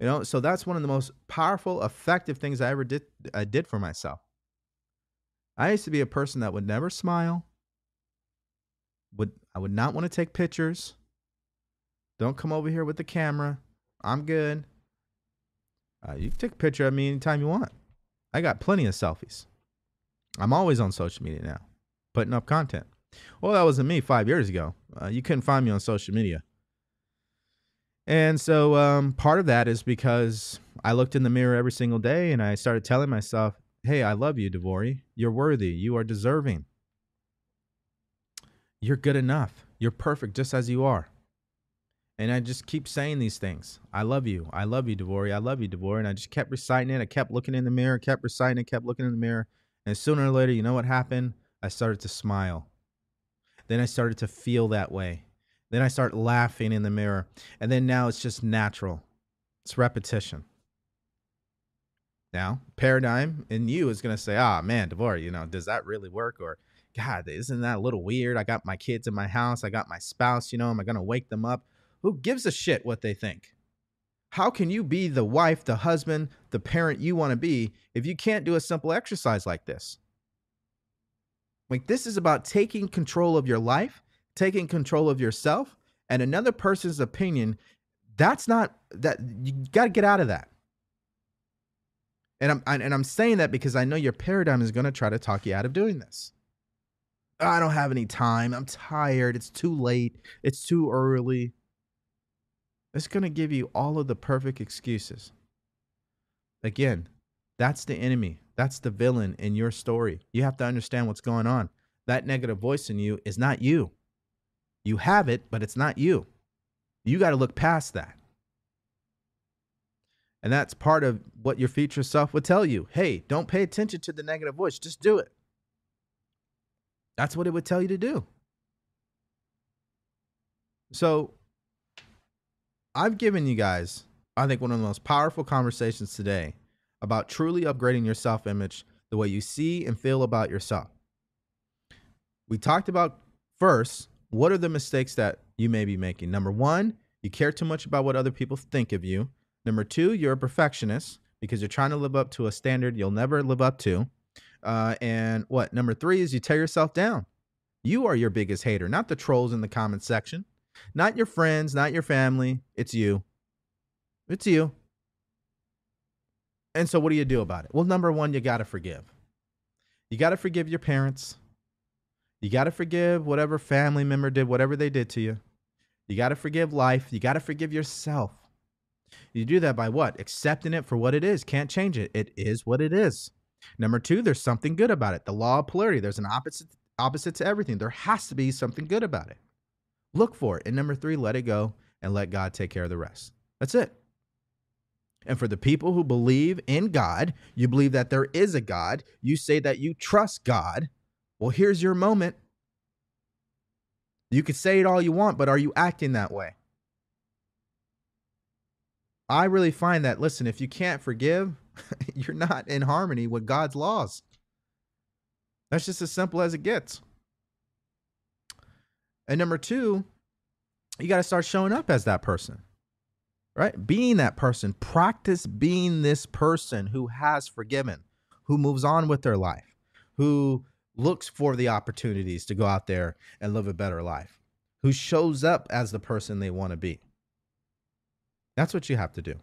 You know, so that's one of the most powerful, effective things I ever did I did for myself. I used to be a person that would never smile. Would I would not want to take pictures. Don't come over here with the camera. I'm good. Uh, you can take a picture of me anytime you want. I got plenty of selfies. I'm always on social media now, putting up content. Well, that wasn't me five years ago. Uh, you couldn't find me on social media. And so um, part of that is because I looked in the mirror every single day and I started telling myself, Hey, I love you, DeVory. You're worthy. You are deserving. You're good enough. You're perfect just as you are. And I just keep saying these things. I love you. I love you, DeVory. I love you, DeVory. And I just kept reciting it. I kept looking in the mirror, kept reciting it, kept looking in the mirror. And sooner or later, you know what happened? I started to smile. Then I started to feel that way. Then I start laughing in the mirror. And then now it's just natural. It's repetition. Now, paradigm in you is going to say, ah, man, DeVory, you know, does that really work? Or, God, isn't that a little weird? I got my kids in my house. I got my spouse, you know, am I going to wake them up? Who gives a shit what they think? How can you be the wife, the husband, the parent you want to be if you can't do a simple exercise like this? Like, this is about taking control of your life, taking control of yourself, and another person's opinion. That's not that you got to get out of that. And I'm and I'm saying that because I know your paradigm is going to try to talk you out of doing this. I don't have any time. I'm tired. It's too late. It's too early. It's going to give you all of the perfect excuses. Again, that's the enemy. That's the villain in your story. You have to understand what's going on. That negative voice in you is not you. You have it, but it's not you. You got to look past that. And that's part of what your future self would tell you. Hey, don't pay attention to the negative voice, just do it. That's what it would tell you to do. So, I've given you guys, I think, one of the most powerful conversations today about truly upgrading your self image, the way you see and feel about yourself. We talked about first, what are the mistakes that you may be making? Number one, you care too much about what other people think of you. Number two, you're a perfectionist because you're trying to live up to a standard you'll never live up to. Uh, and what? Number three is you tear yourself down. You are your biggest hater, not the trolls in the comment section, not your friends, not your family. It's you. It's you. And so, what do you do about it? Well, number one, you got to forgive. You got to forgive your parents. You got to forgive whatever family member did whatever they did to you. You got to forgive life. You got to forgive yourself. You do that by what? Accepting it for what it is. Can't change it. It is what it is. Number two, there's something good about it. The law of polarity. There's an opposite opposite to everything. There has to be something good about it. Look for it. And number three, let it go and let God take care of the rest. That's it. And for the people who believe in God, you believe that there is a God, you say that you trust God. Well, here's your moment. You could say it all you want, but are you acting that way? I really find that, listen, if you can't forgive, you're not in harmony with God's laws. That's just as simple as it gets. And number two, you got to start showing up as that person, right? Being that person. Practice being this person who has forgiven, who moves on with their life, who looks for the opportunities to go out there and live a better life, who shows up as the person they want to be. That's what you have to do.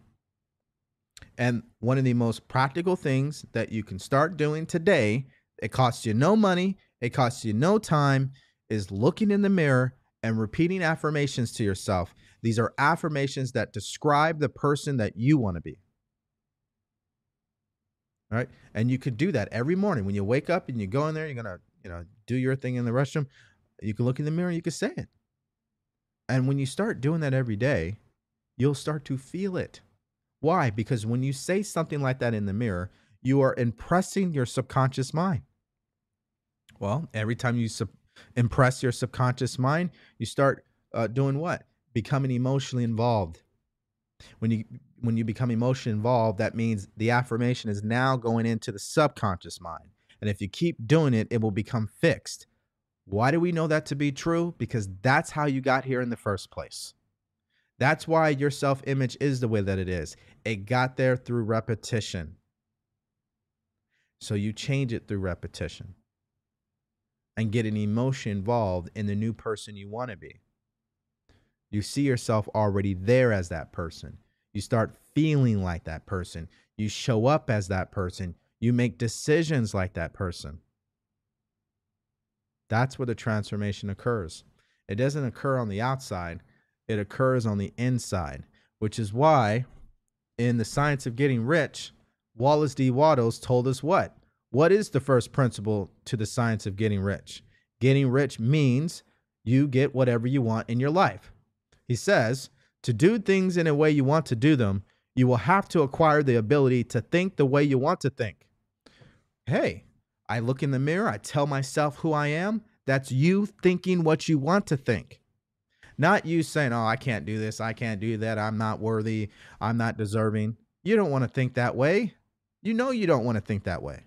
And one of the most practical things that you can start doing today, it costs you no money, it costs you no time, is looking in the mirror and repeating affirmations to yourself. These are affirmations that describe the person that you want to be. Right. And you could do that every morning when you wake up and you go in there, you're going to, you know, do your thing in the restroom. You can look in the mirror, you can say it. And when you start doing that every day, you'll start to feel it. Why? Because when you say something like that in the mirror, you are impressing your subconscious mind. Well, every time you sub- impress your subconscious mind, you start uh, doing what? Becoming emotionally involved. When you when you become emotionally involved, that means the affirmation is now going into the subconscious mind. And if you keep doing it, it will become fixed. Why do we know that to be true? Because that's how you got here in the first place. That's why your self image is the way that it is. It got there through repetition. So you change it through repetition and get an emotion involved in the new person you want to be. You see yourself already there as that person. You start feeling like that person. You show up as that person. You make decisions like that person. That's where the transformation occurs. It doesn't occur on the outside, it occurs on the inside, which is why in The Science of Getting Rich, Wallace D. Wattles told us what? What is the first principle to the science of getting rich? Getting rich means you get whatever you want in your life. He says, to do things in a way you want to do them, you will have to acquire the ability to think the way you want to think. Hey, I look in the mirror, I tell myself who I am. That's you thinking what you want to think. Not you saying, oh, I can't do this, I can't do that, I'm not worthy, I'm not deserving. You don't want to think that way. You know you don't want to think that way.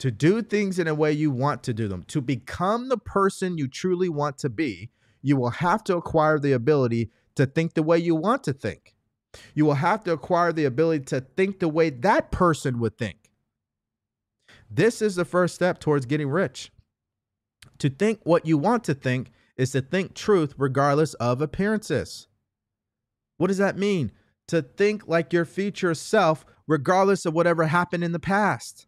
To do things in a way you want to do them, to become the person you truly want to be, you will have to acquire the ability to think the way you want to think. You will have to acquire the ability to think the way that person would think. This is the first step towards getting rich. To think what you want to think is to think truth regardless of appearances. What does that mean? To think like your future self regardless of whatever happened in the past.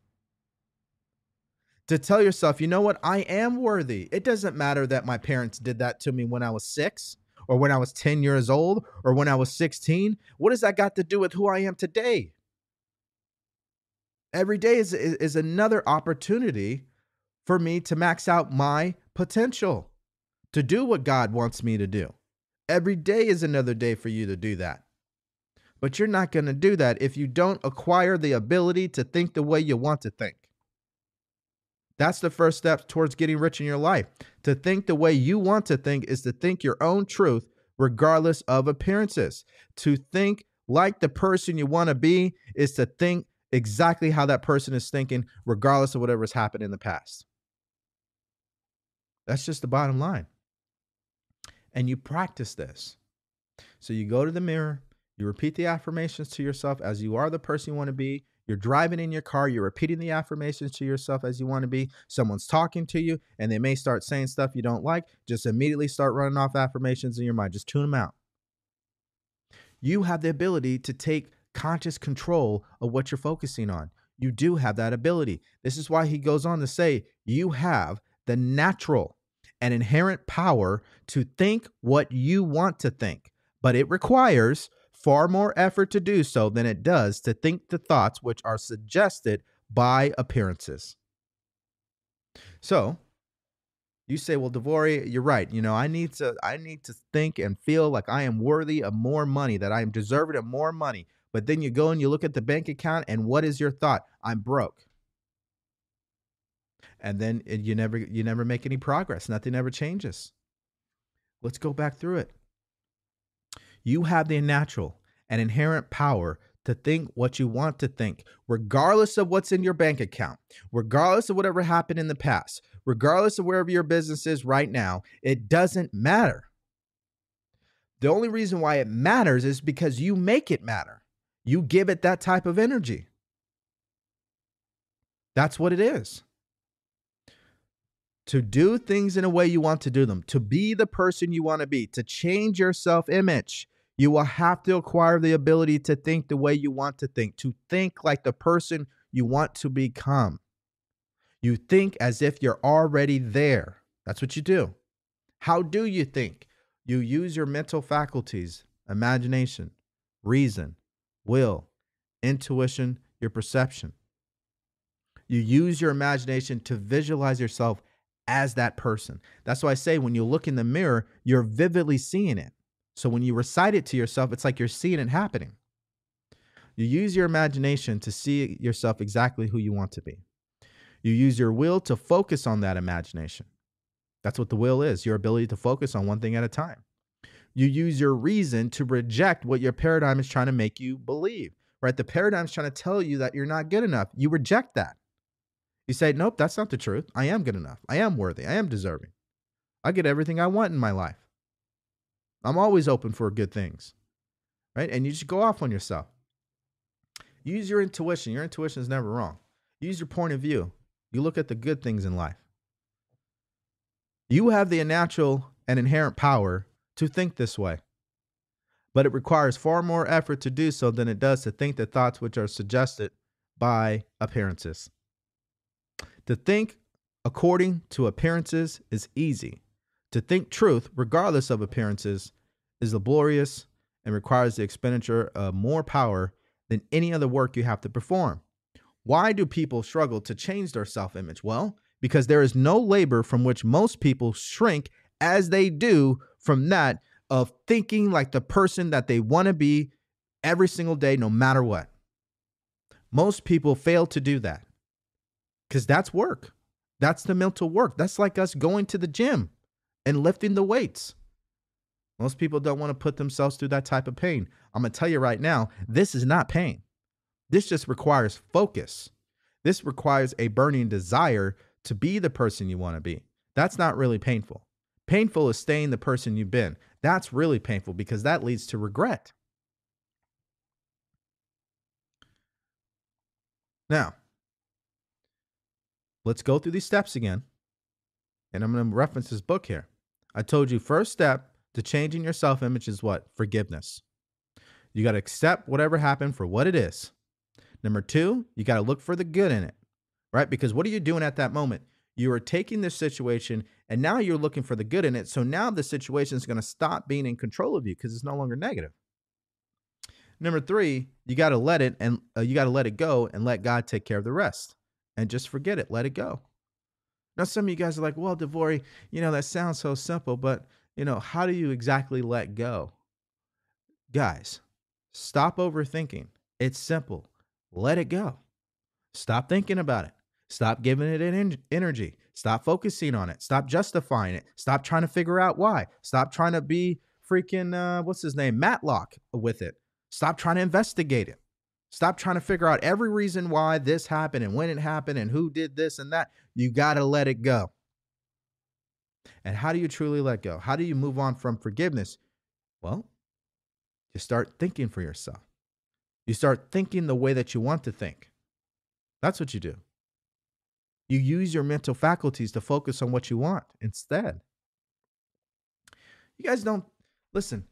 To tell yourself, you know what, I am worthy. It doesn't matter that my parents did that to me when I was six, or when I was 10 years old, or when I was 16. What does that got to do with who I am today? Every day is, is, is another opportunity for me to max out my potential to do what God wants me to do. Every day is another day for you to do that. But you're not going to do that if you don't acquire the ability to think the way you want to think. That's the first step towards getting rich in your life. To think the way you want to think is to think your own truth, regardless of appearances. To think like the person you want to be is to think exactly how that person is thinking, regardless of whatever has happened in the past. That's just the bottom line and you practice this. So you go to the mirror, you repeat the affirmations to yourself as you are the person you want to be. You're driving in your car, you're repeating the affirmations to yourself as you want to be. Someone's talking to you and they may start saying stuff you don't like. Just immediately start running off affirmations in your mind. Just tune them out. You have the ability to take conscious control of what you're focusing on. You do have that ability. This is why he goes on to say, you have the natural and inherent power to think what you want to think, but it requires far more effort to do so than it does to think the thoughts which are suggested by appearances. So, you say, "Well, DeVory, you're right. You know, I need to I need to think and feel like I am worthy of more money, that I am deserving of more money." But then you go and you look at the bank account and what is your thought? I'm broke. And then eh, you never you never make any progress. Nothing ever changes. Let's go back through it. You have the natural and inherent power to think what you want to think, regardless of what's in your bank account, regardless of whatever happened in the past, regardless of wherever your business is right now. It doesn't matter. The only reason why it matters is because you make it matter. You give it that type of energy. That's what it is. To do things in a way you want to do them, to be the person you want to be, to change your self image, you will have to acquire the ability to think the way you want to think, to think like the person you want to become. You think as if you're already there. That's what you do. How do you think? You use your mental faculties, imagination, reason, will, intuition, your perception. You use your imagination to visualize yourself as that person. That's why I say when you look in the mirror, you're vividly seeing it. So when you recite it to yourself, it's like you're seeing it happening. You use your imagination to see yourself exactly who you want to be. You use your will to focus on that imagination. That's what the will is your ability to focus on one thing at a time. You use your reason to reject what your paradigm is trying to make you believe, right? The paradigm is trying to tell you that you're not good enough. You reject that. You say, nope, that's not the truth. I am good enough. I am worthy. I am deserving. I get everything I want in my life. I'm always open for good things, right? And you just go off on yourself. Use your intuition. Your intuition is never wrong. Use your point of view. You look at the good things in life. You have the natural and inherent power to think this way, but it requires far more effort to do so than it does to think the thoughts which are suggested by appearances. To think according to appearances is easy. To think truth, regardless of appearances, is laborious and requires the expenditure of more power than any other work you have to perform. Why do people struggle to change their self image? Well, because there is no labor from which most people shrink as they do from that of thinking like the person that they want to be every single day, no matter what. Most people fail to do that because that's work. That's the mental work. That's like us going to the gym and lifting the weights. Most people don't want to put themselves through that type of pain. I'm going to tell you right now, this is not pain. This just requires focus. This requires a burning desire to be the person you want to be. That's not really painful. Painful is staying the person you've been. That's really painful because that leads to regret. Now, let's go through these steps again. And I'm going to reference this book here. I told you first step to changing your self image is what? Forgiveness. You got to accept whatever happened for what it is. Number two, you got to look for the good in it, right? Because what are you doing at that moment? You are taking this situation and now you're looking for the good in it. So now the situation is going to stop being in control of you because it's no longer negative. Number three, you got to let it and uh, you got to let it go and let God take care of the rest and just forget it. Let it go. Now, some of you guys are like, well, DeVory, you know, that sounds so simple, but, you know, how do you exactly let go? Guys, stop overthinking. It's simple. Let it go. Stop thinking about it. Stop giving it an energy. Stop focusing on it. Stop justifying it. Stop trying to figure out why. Stop trying to be freaking, uh, what's his name? Matlock with it. Stop trying to investigate it. Stop trying to figure out every reason why this happened and when it happened and who did this and that. You got to let it go. And how do you truly let go? How do you move on from forgiveness? Well, you start thinking for yourself. You start thinking the way that you want to think. That's what you do. You use your mental faculties to focus on what you want instead. You guys don't listen.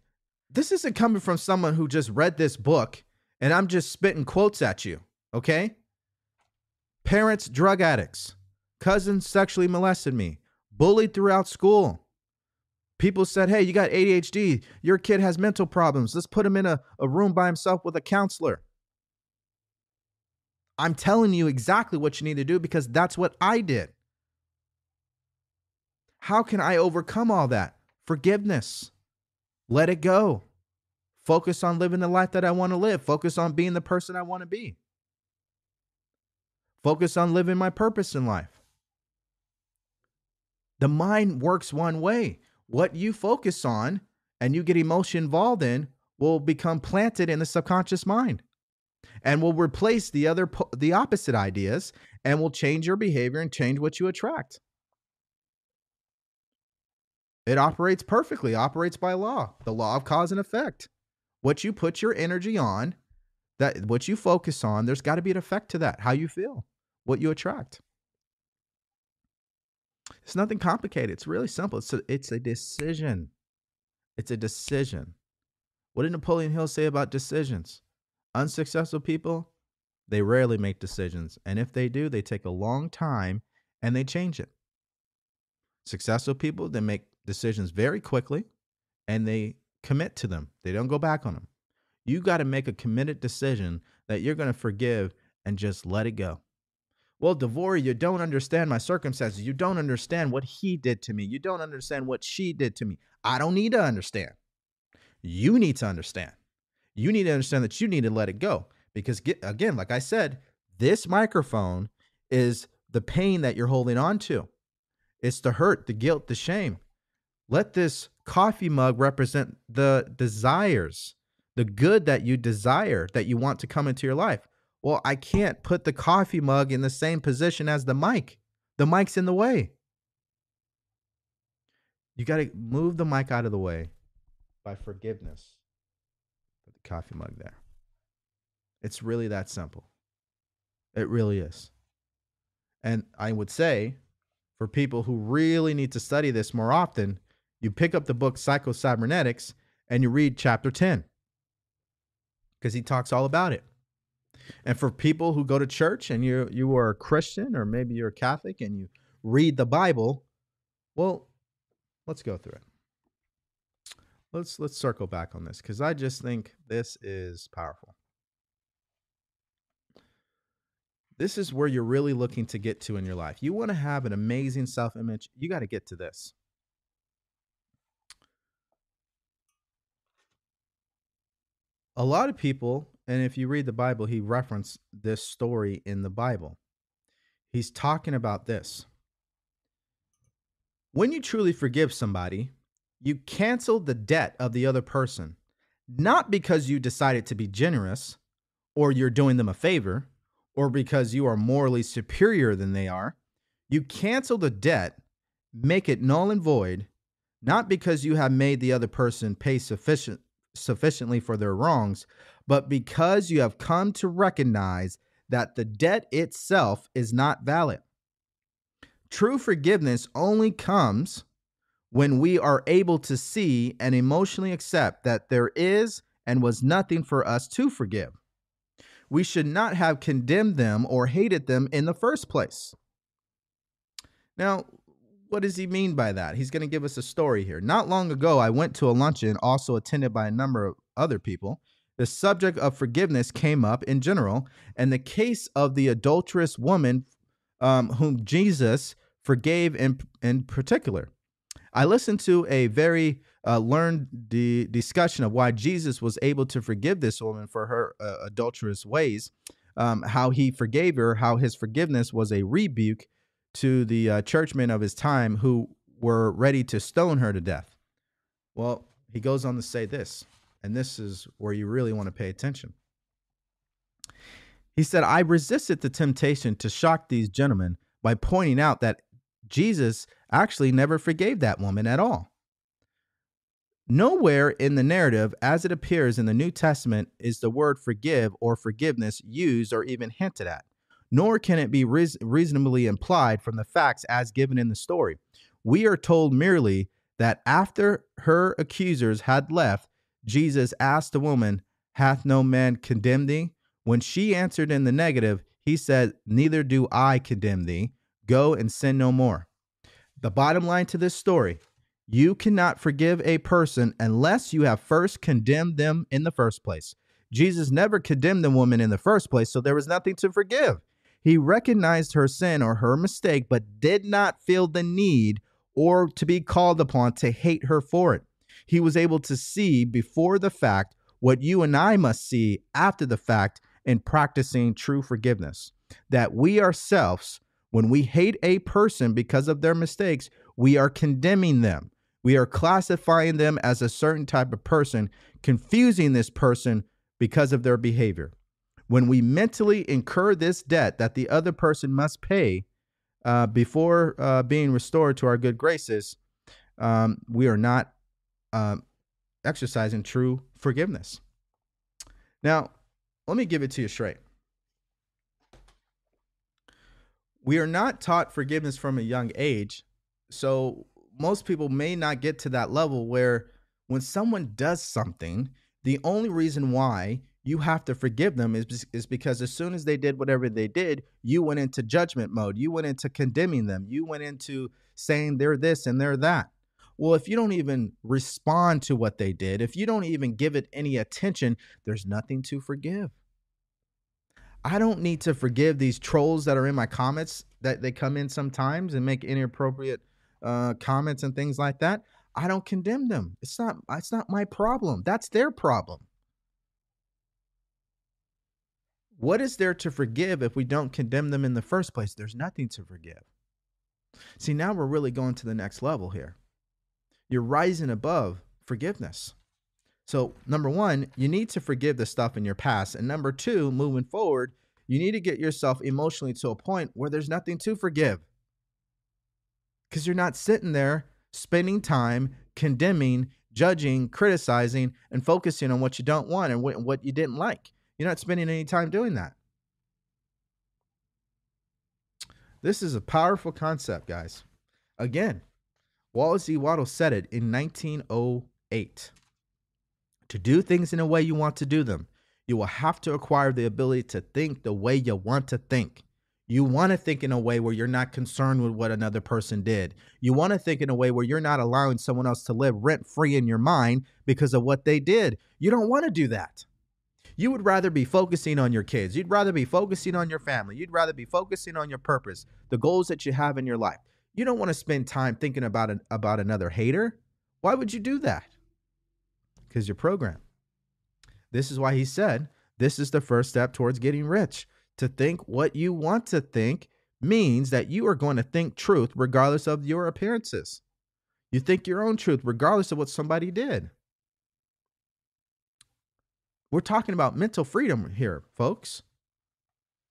This isn't coming from someone who just read this book And I'm just spitting quotes at you, okay? Parents, drug addicts. Cousins sexually molested me. Bullied throughout school. People said, hey, you got ADHD. Your kid has mental problems. Let's put him in a, a room by himself with a counselor. I'm telling you exactly what you need to do because that's what I did. How can I overcome all that? Forgiveness. Let it go. Focus on living the life that I want to live. Focus on being the person I want to be. Focus on living my purpose in life. The mind works one way. What you focus on and you get emotion involved in will become planted in the subconscious mind and will replace the other the opposite ideas and will change your behavior and change what you attract. It operates perfectly, operates by law, the law of cause and effect. What you put your energy on, that what you focus on, there's got to be an effect to that, how you feel, what you attract. It's nothing complicated. It's really simple. It's a, it's a decision. It's a decision. What did Napoleon Hill say about decisions? Unsuccessful people, they rarely make decisions. And if they do, they take a long time and they change it. Successful people, they make decisions very quickly and they commit to them. They don't go back on them. You got to make a committed decision that you're going to forgive and just let it go. Well, DeVory, you don't understand my circumstances. You don't understand what he did to me. You don't understand what she did to me. I don't need to understand. You need to understand. You need to understand that you need to let it go. Because, again, like I said, this microphone is the pain that you're holding on to. It's the hurt, the guilt, the shame. Let this coffee mug represent the desires, the good that you desire, that you want to come into your life. Well, I can't put the coffee mug in the same position as the mic. The mic's in the way. You got to move the mic out of the way by forgiveness. Put the coffee mug there. It's really that simple. It really is. And I would say for people who really need to study this more often, you pick up the book Psycho-Cybernetics and you read chapter 10 because he talks all about it. And for people who go to church and you you are a Christian or maybe you're a Catholic and you read the Bible, well, let's go through it. Let's let's circle back on this cuz I just think this is powerful. This is where you're really looking to get to in your life. You want to have an amazing self-image, you got to get to this. A lot of people, and if you read the Bible, he referenced this story in the Bible. He's talking about this. When you truly forgive somebody, you cancel the debt of the other person, not because you decided to be generous or you're doing them a favor or because you are morally superior than they are. You cancel the debt, make it null and void, not because you have made the other person pay sufficient sufficiently for their wrongs, but because you have come to recognize that the debt itself is not valid. True forgiveness only comes when we are able to see and emotionally accept that there is and was nothing for us to forgive. We should not have condemned them or hated them in the first place. Now, what does he mean by that? He's going to give us a story here. Not long ago, I went to a luncheon, also attended by a number of other people. The subject of forgiveness came up in general, and the case of the adulterous woman um, whom Jesus forgave in, in particular. I listened to a very uh, learned the discussion of why Jesus was able to forgive this woman for her uh, adulterous ways, um, how he forgave her, how his forgiveness was a rebuke to the uh, churchmen of his time who were ready to stone her to death. Well, he goes on to say this, and this is where you really want to pay attention. He said, I resisted the temptation to shock these gentlemen by pointing out that Jesus actually never forgave that woman at all. Nowhere in the narrative, as it appears in the New Testament, is the word forgive or forgiveness used or even hinted at nor can it be reasonably implied from the facts as given in the story. We are told merely that after her accusers had left, Jesus asked the woman, Hath no man condemned thee? When she answered in the negative, he said, Neither do I condemn thee. Go and sin no more. The bottom line to this story you cannot forgive a person unless you have first condemned them in the first place. Jesus never condemned the woman in the first place, so there was nothing to forgive. He recognized her sin or her mistake, but did not feel the need or to be called upon to hate her for it. He was able to see before the fact what you and I must see after the fact in practicing true forgiveness. That we ourselves, when we hate a person because of their mistakes, we are condemning them. We are classifying them as a certain type of person, confusing this person because of their behavior. When we mentally incur this debt that the other person must pay uh, before uh, being restored to our good graces, um, we are not uh, exercising true forgiveness. Now, let me give it to you straight. We are not taught forgiveness from a young age. So most people may not get to that level where when someone does something, the only reason why you have to forgive them is, is because as soon as they did whatever they did, you went into judgment mode. You went into condemning them. You went into saying they're this and they're that. Well, if you don't even respond to what they did, if you don't even give it any attention, there's nothing to forgive. I don't need to forgive these trolls that are in my comments that they come in sometimes and make inappropriate uh, comments and things like that. I don't condemn them. It's not it's not my problem. That's their problem. What is there to forgive if we don't condemn them in the first place? There's nothing to forgive. See, now we're really going to the next level here. You're rising above forgiveness. So, number one, you need to forgive the stuff in your past. And number two, moving forward, you need to get yourself emotionally to a point where there's nothing to forgive. Because you're not sitting there spending time condemning, judging, criticizing, and focusing on what you don't want and what you didn't like. You're not spending any time doing that. This is a powerful concept, guys. Again, Wallace E. Waddle said it in 1908. To do things in a way you want to do them, you will have to acquire the ability to think the way you want to think. You want to think in a way where you're not concerned with what another person did. You want to think in a way where you're not allowing someone else to live rent free in your mind because of what they did. You don't want to do that. You would rather be focusing on your kids. You'd rather be focusing on your family. You'd rather be focusing on your purpose, the goals that you have in your life. You don't want to spend time thinking about an, about another hater. Why would you do that? Because you're programmed. This is why he said this is the first step towards getting rich to think what you want to think means that you are going to think truth regardless of your appearances. You think your own truth regardless of what somebody did. We're talking about mental freedom here, folks.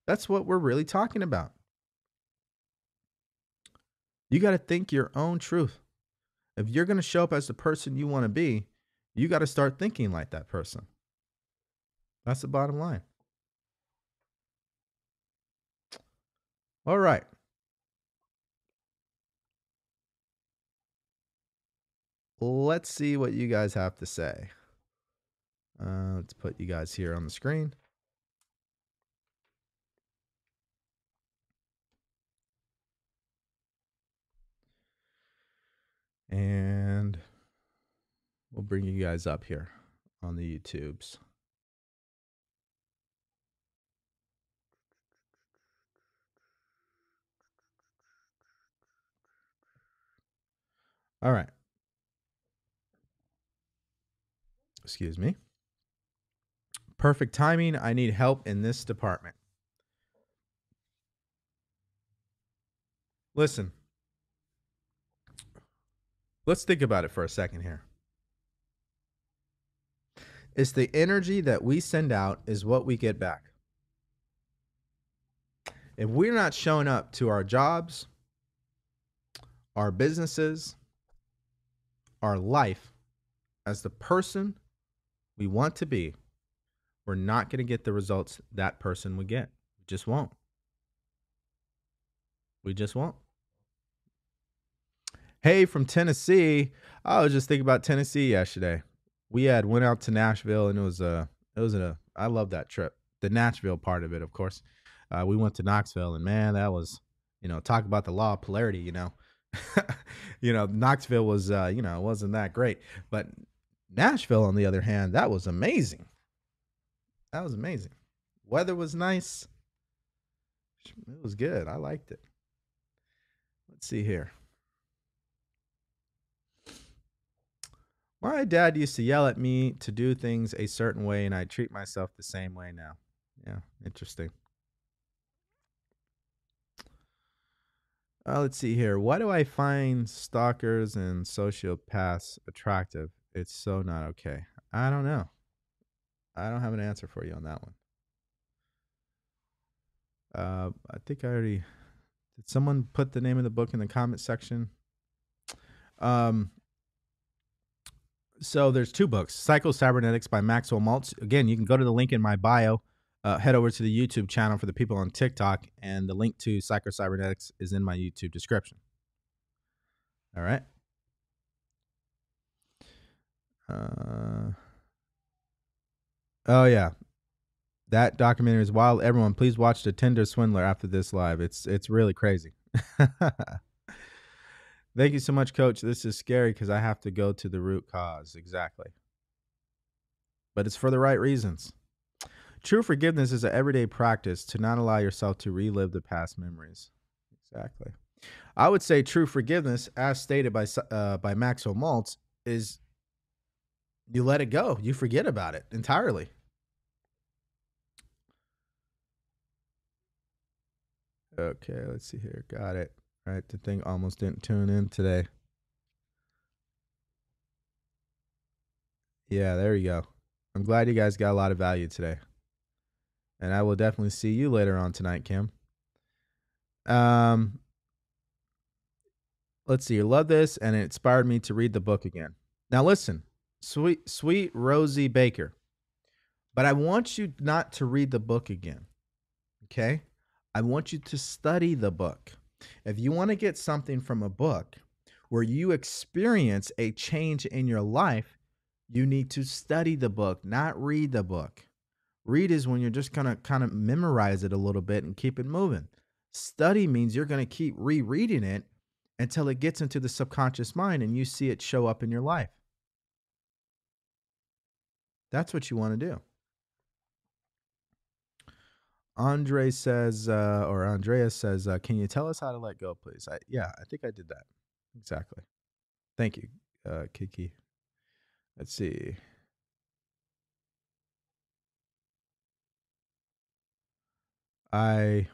That's what we're really talking about. You got to think your own truth. If you're going to show up as the person you want to be, you got to start thinking like that person. That's the bottom line. All right. Let's see what you guys have to say. Uh, let's put you guys here on the screen. And we'll bring you guys up here on the YouTubes. All right. Excuse me. Perfect timing. I need help in this department. Listen, let's think about it for a second here. It's the energy that we send out is what we get back. If we're not showing up to our jobs, our businesses, our life as the person we want to be, we're not going to get the results that person would get. We just won't. We just won't. Hey, from Tennessee. I was just thinking about Tennessee yesterday. We had went out to Nashville and it was a It was a I love that trip. The Nashville part of it, of course. Uh, we went to Knoxville, and man, that was you know talk about the law of polarity. You know, you know Knoxville was uh, you know wasn't that great, but Nashville, on the other hand, that was amazing. That was amazing. Weather was nice. It was good. I liked it. Let's see here. My dad used to yell at me to do things a certain way, and I treat myself the same way now. Yeah, interesting. Uh, let's see here. Why do I find stalkers and sociopaths attractive? It's so not okay. I don't know. I don't have an answer for you on that one. Uh, I think I already did. Someone put the name of the book in the comment section. Um, so there's two books psycho cybernetics by maxwell maltz again you can go to the link in my bio uh, head over to the youtube channel for the people on tiktok and the link to psycho cybernetics is in my youtube description all right uh, oh yeah that documentary is wild everyone please watch the tinder swindler after this live it's it's really crazy Thank you so much, coach. This is scary because I have to go to the root cause. Exactly. But it's for the right reasons. True forgiveness is an everyday practice to not allow yourself to relive the past memories. Exactly. I would say true forgiveness, as stated by uh, by Maxwell Maltz, is you let it go. You forget about it entirely. Okay, let's see here. Got it. Right, the thing almost didn't tune in today. Yeah, there you go. I'm glad you guys got a lot of value today. And I will definitely see you later on tonight, Kim. Um let's see, love this and it inspired me to read the book again. Now listen, sweet sweet Rosie Baker. But I want you not to read the book again. Okay? I want you to study the book. If you want to get something from a book where you experience a change in your life, you need to study the book, not read the book. Read is when you're just going to kind of memorize it a little bit and keep it moving. Study means you're going to keep rereading it until it gets into the subconscious mind and you see it show up in your life. That's what you want to do. Andre says, uh, or Andrea says, uh, "Can you tell us how to let go, please?" I, yeah, I think I did that exactly. Thank you, uh, Kiki. Let's see. I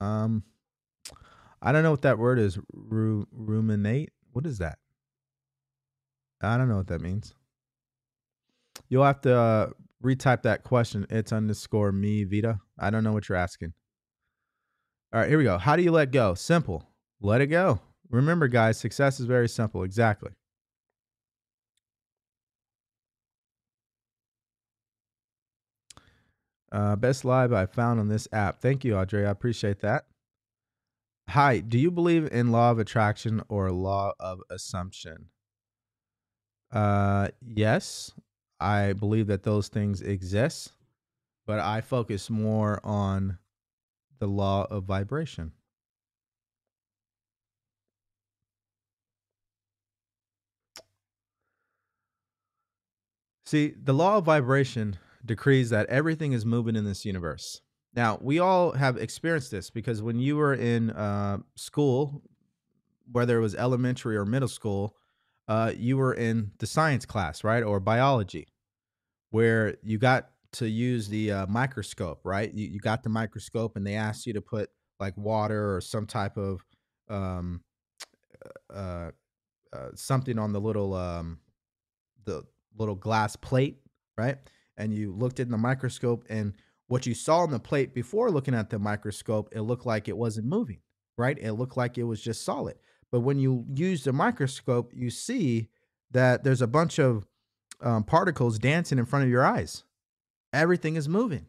um I don't know what that word is. Ru- ruminate. What is that? I don't know what that means. You'll have to uh, retype that question. It's underscore me Vita. I don't know what you're asking. All right, here we go. How do you let go? Simple. Let it go. Remember, guys, success is very simple. Exactly. Uh, best live I found on this app. Thank you, Audrey. I appreciate that. Hi, do you believe in law of attraction or law of assumption? Uh, yes, I believe that those things exist, but I focus more on the law of vibration. See, the law of vibration decrees that everything is moving in this universe. Now, we all have experienced this because when you were in uh, school, whether it was elementary or middle school, uh, you were in the science class, right, or biology, where you got to use the uh, microscope, right? You, you got the microscope, and they asked you to put like water or some type of um, uh, uh, something on the little um, the little glass plate, right? And you looked in the microscope, and what you saw on the plate before looking at the microscope, it looked like it wasn't moving, right? It looked like it was just solid. But when you use the microscope, you see that there's a bunch of um, particles dancing in front of your eyes. Everything is moving,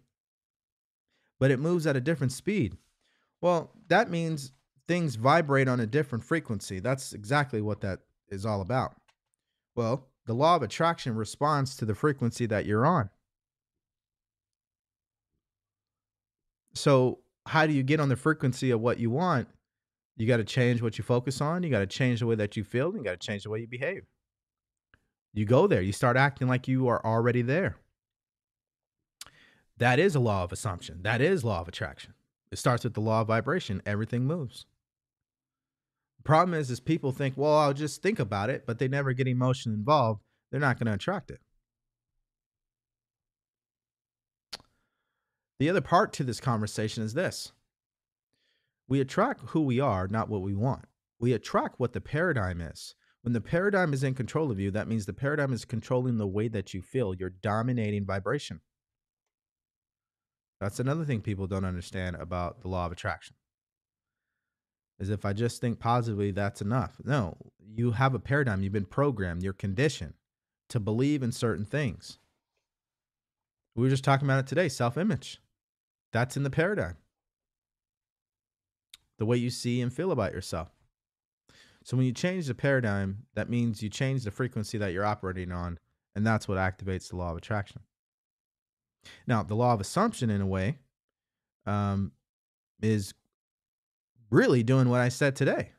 but it moves at a different speed. Well, that means things vibrate on a different frequency. That's exactly what that is all about. Well, the law of attraction responds to the frequency that you're on. So, how do you get on the frequency of what you want? You got to change what you focus on. You got to change the way that you feel. You got to change the way you behave. You go there. You start acting like you are already there. That is a law of assumption. That is law of attraction. It starts with the law of vibration. Everything moves. The problem is, is people think, well, I'll just think about it, but they never get emotion involved. They're not going to attract it. The other part to this conversation is this we attract who we are, not what we want. We attract what the paradigm is. When the paradigm is in control of you, that means the paradigm is controlling the way that you feel. You're dominating vibration. That's another thing people don't understand about the law of attraction. Is if I just think positively, that's enough. No, you have a paradigm. You've been programmed, you're conditioned to believe in certain things. We were just talking about it today self image. That's in the paradigm. The way you see and feel about yourself. So when you change the paradigm, that means you change the frequency that you're operating on, and that's what activates the law of attraction. Now, the law of assumption, in a way, um, is really doing what I said today.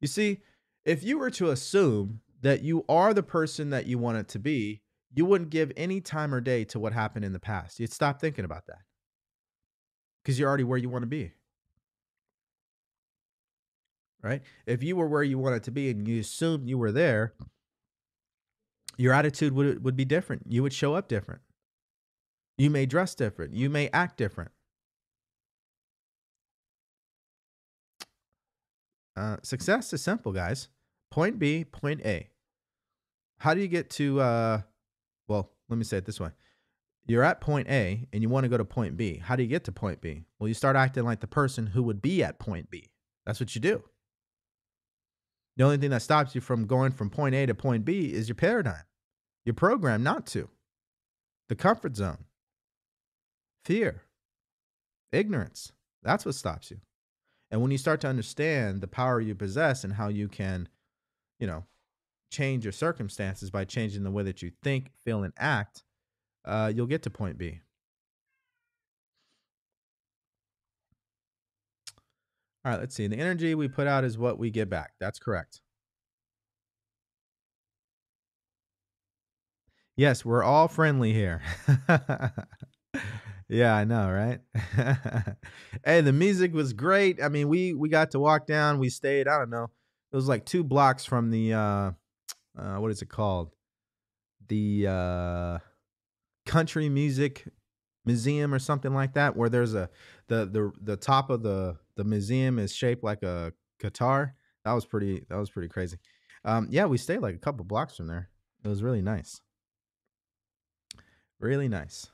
You see, if you were to assume that you are the person that you want it to be, you wouldn't give any time or day to what happened in the past. You'd stop thinking about that because you're already where you want to be. Right? If you were where you wanted to be and you assumed you were there, your attitude would, would be different. You would show up different. You may dress different. You may act different. Uh, success is simple, guys. Point B, point A. How do you get to, uh, well, let me say it this way. You're at point A and you want to go to point B. How do you get to point B? Well, you start acting like the person who would be at point B. That's what you do. The only thing that stops you from going from point A to point B is your paradigm. You're programmed not to. The comfort zone fear, ignorance. That's what stops you. And when you start to understand the power you possess and how you can, you know, change your circumstances by changing the way that you think, feel, and act, uh, you'll get to point B. All right, let's see. The energy we put out is what we get back. That's correct. Yes, we're all friendly here. Yeah, I know, right? hey, the music was great. I mean, we we got to walk down. We stayed. I don't know. It was like two blocks from the uh, uh what is it called? The uh, country music museum or something like that, where there's a the the the top of the the museum is shaped like a guitar. That was pretty. That was pretty crazy. Um, yeah, we stayed like a couple blocks from there. It was really nice. Really nice.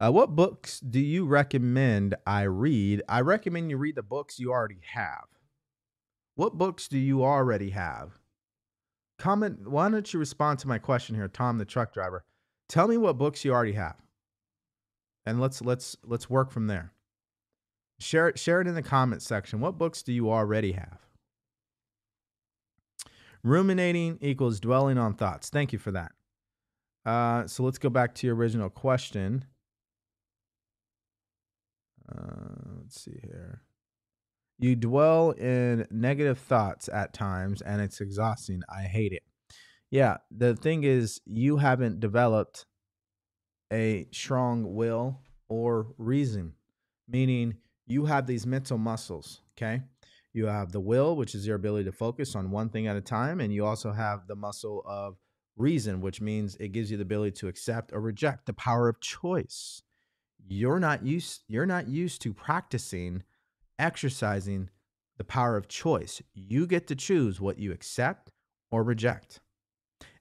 Uh, what books do you recommend I read? I recommend you read the books you already have. What books do you already have? Comment. Why don't you respond to my question here, Tom, the truck driver? Tell me what books you already have, and let's let's let's work from there. Share it. Share it in the comment section. What books do you already have? Ruminating equals dwelling on thoughts. Thank you for that. Uh, so let's go back to your original question. Uh, let's see here. You dwell in negative thoughts at times and it's exhausting. I hate it. Yeah, the thing is, you haven't developed a strong will or reason, meaning you have these mental muscles, okay? You have the will, which is your ability to focus on one thing at a time, and you also have the muscle of reason, which means it gives you the ability to accept or reject the power of choice you're not used you're not used to practicing exercising the power of choice. You get to choose what you accept or reject.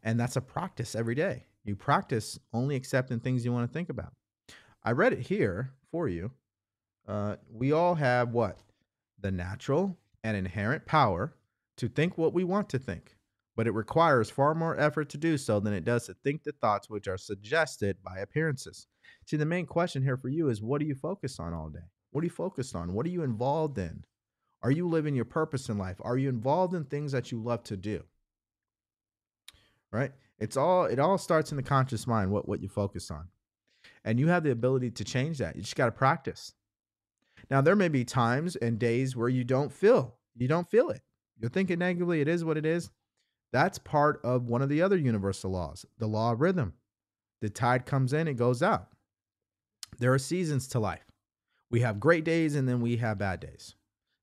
And that's a practice every day. You practice only accepting things you want to think about. I read it here for you. Uh, we all have what? The natural and inherent power to think what we want to think, but it requires far more effort to do so than it does to think the thoughts which are suggested by appearances. See, the main question here for you is what do you focus on all day? What are you focused on? What are you involved in? Are you living your purpose in life? Are you involved in things that you love to do? Right? It's all it all starts in the conscious mind, what what you focus on. And you have the ability to change that. You just got to practice. Now, there may be times and days where you don't feel, you don't feel it. You're thinking negatively, it is what it is. That's part of one of the other universal laws, the law of rhythm. The tide comes in, it goes out. There are seasons to life. We have great days and then we have bad days.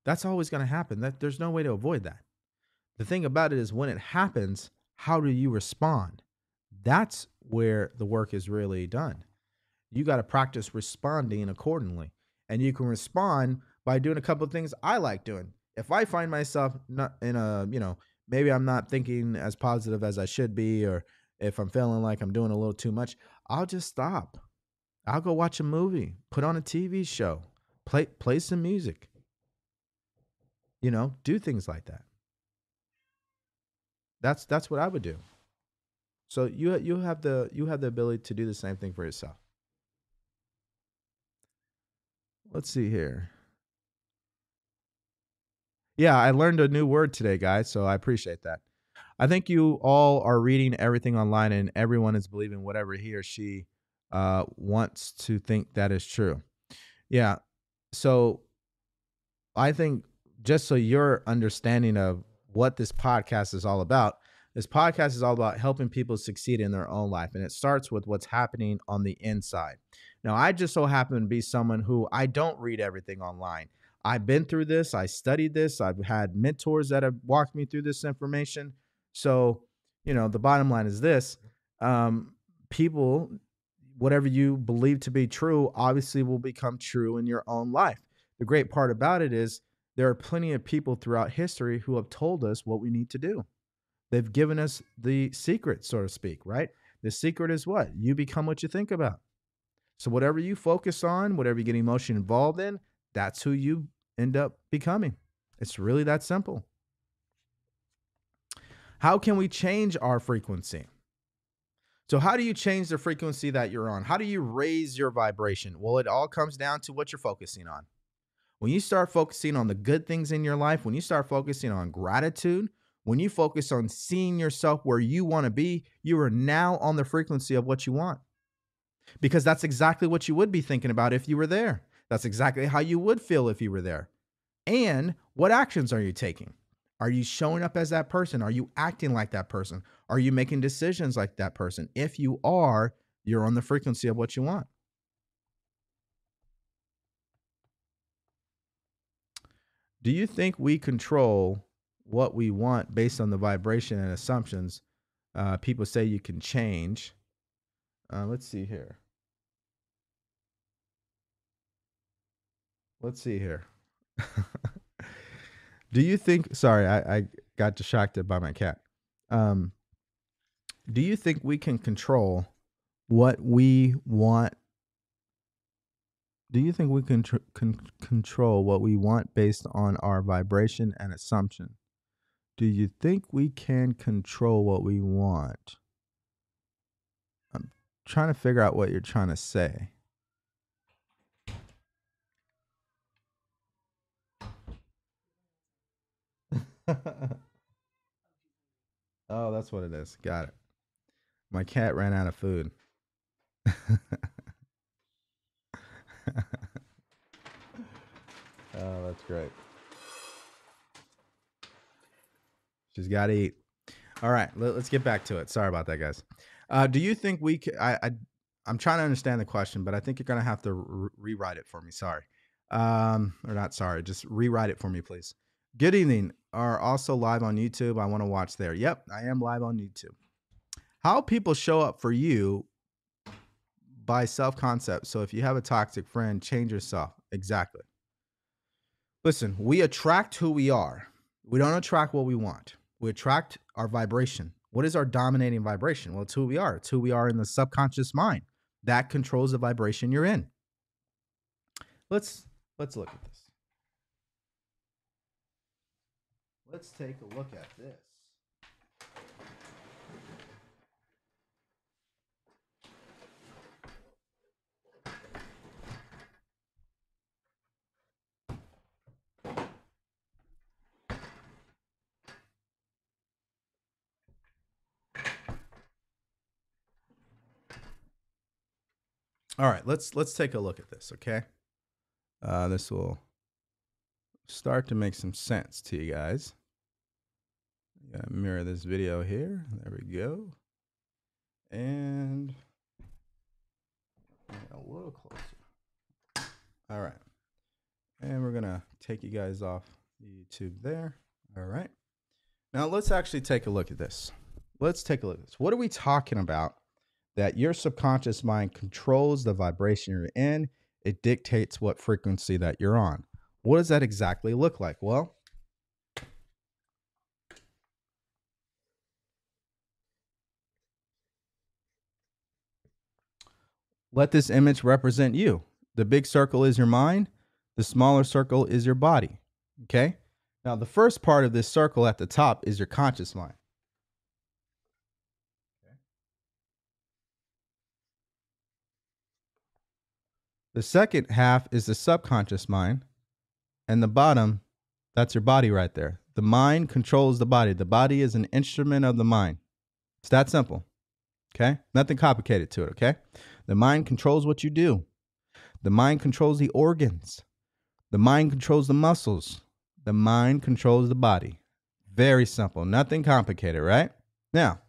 That's always going to happen. That there's no way to avoid that. The thing about it is when it happens, how do you respond? That's where the work is really done. You got to practice responding accordingly. And you can respond by doing a couple of things I like doing. If I find myself not in a, you know, maybe I'm not thinking as positive as I should be, or if I'm feeling like I'm doing a little too much, I'll just stop. I'll go watch a movie, put on a TV show, play play some music. You know, do things like that. That's that's what I would do. So you you have the you have the ability to do the same thing for yourself. Let's see here. Yeah, I learned a new word today, guys, so I appreciate that. I think you all are reading everything online and everyone is believing whatever he or she uh, wants to think that is true. Yeah. So I think just so your understanding of what this podcast is all about, this podcast is all about helping people succeed in their own life. And it starts with what's happening on the inside. Now, I just so happen to be someone who I don't read everything online. I've been through this, I studied this, I've had mentors that have walked me through this information. So, you know, the bottom line is this um, people, whatever you believe to be true, obviously will become true in your own life. The great part about it is there are plenty of people throughout history who have told us what we need to do. They've given us the secret, so to speak, right? The secret is what? You become what you think about. So, whatever you focus on, whatever you get emotion involved in, that's who you end up becoming. It's really that simple. How can we change our frequency? So, how do you change the frequency that you're on? How do you raise your vibration? Well, it all comes down to what you're focusing on. When you start focusing on the good things in your life, when you start focusing on gratitude, when you focus on seeing yourself where you want to be, you are now on the frequency of what you want. Because that's exactly what you would be thinking about if you were there. That's exactly how you would feel if you were there. And what actions are you taking? Are you showing up as that person? Are you acting like that person? Are you making decisions like that person? If you are, you're on the frequency of what you want. Do you think we control what we want based on the vibration and assumptions uh, people say you can change? Uh, let's see here. Let's see here. Do you think? Sorry, I, I got distracted by my cat. Um, do you think we can control what we want? Do you think we can, tr- can control what we want based on our vibration and assumption? Do you think we can control what we want? I'm trying to figure out what you're trying to say. oh, that's what it is. Got it. My cat ran out of food. oh, that's great. She's got to eat. All right, let, us get back to it. Sorry about that, guys. Uh, do you think we? I I'm trying to understand the question, but I think you're gonna have to re- rewrite it for me. Sorry, um, or not sorry. Just rewrite it for me, please. Good evening. Are also live on YouTube. I want to watch there. Yep, I am live on YouTube. How people show up for you by self concept. So if you have a toxic friend, change yourself. Exactly. Listen, we attract who we are. We don't attract what we want. We attract our vibration. What is our dominating vibration? Well, it's who we are. It's who we are in the subconscious mind. That controls the vibration you're in. Let's let's look at this. Let's take a look at this. All right, let's let's take a look at this, okay? Uh, this will start to make some sense to you guys. Gotta mirror this video here. There we go. And a little closer. All right. And we're gonna take you guys off YouTube there. All right. Now let's actually take a look at this. Let's take a look at this. What are we talking about? That your subconscious mind controls the vibration you're in. It dictates what frequency that you're on. What does that exactly look like? Well, let this image represent you. The big circle is your mind, the smaller circle is your body. Okay? Now, the first part of this circle at the top is your conscious mind. The second half is the subconscious mind. And the bottom, that's your body right there. The mind controls the body. The body is an instrument of the mind. It's that simple. Okay? Nothing complicated to it. Okay? The mind controls what you do, the mind controls the organs, the mind controls the muscles, the mind controls the body. Very simple. Nothing complicated, right? Now,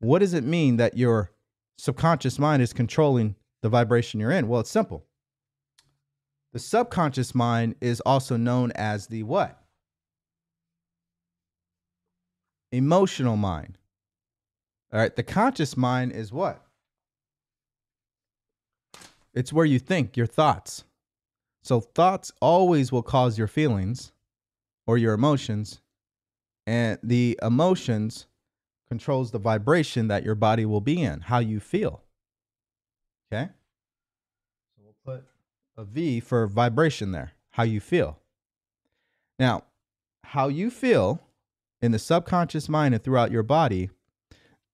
what does it mean that your subconscious mind is controlling the vibration you're in? Well, it's simple. The subconscious mind is also known as the what? Emotional mind. All right, the conscious mind is what? It's where you think, your thoughts. So thoughts always will cause your feelings or your emotions, and the emotions controls the vibration that your body will be in, how you feel. Okay? A V for vibration there, how you feel. Now, how you feel in the subconscious mind and throughout your body,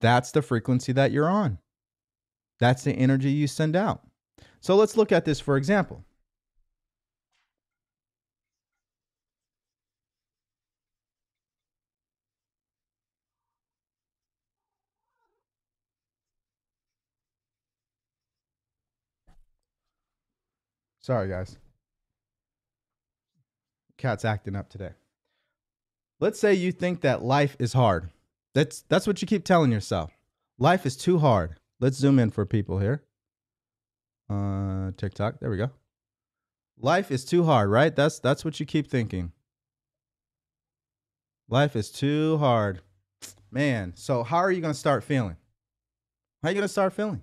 that's the frequency that you're on. That's the energy you send out. So let's look at this for example. Sorry, guys. Cat's acting up today. Let's say you think that life is hard. That's that's what you keep telling yourself. Life is too hard. Let's zoom in for people here. Uh TikTok. There we go. Life is too hard, right? That's that's what you keep thinking. Life is too hard. Man, so how are you going to start feeling? How are you going to start feeling?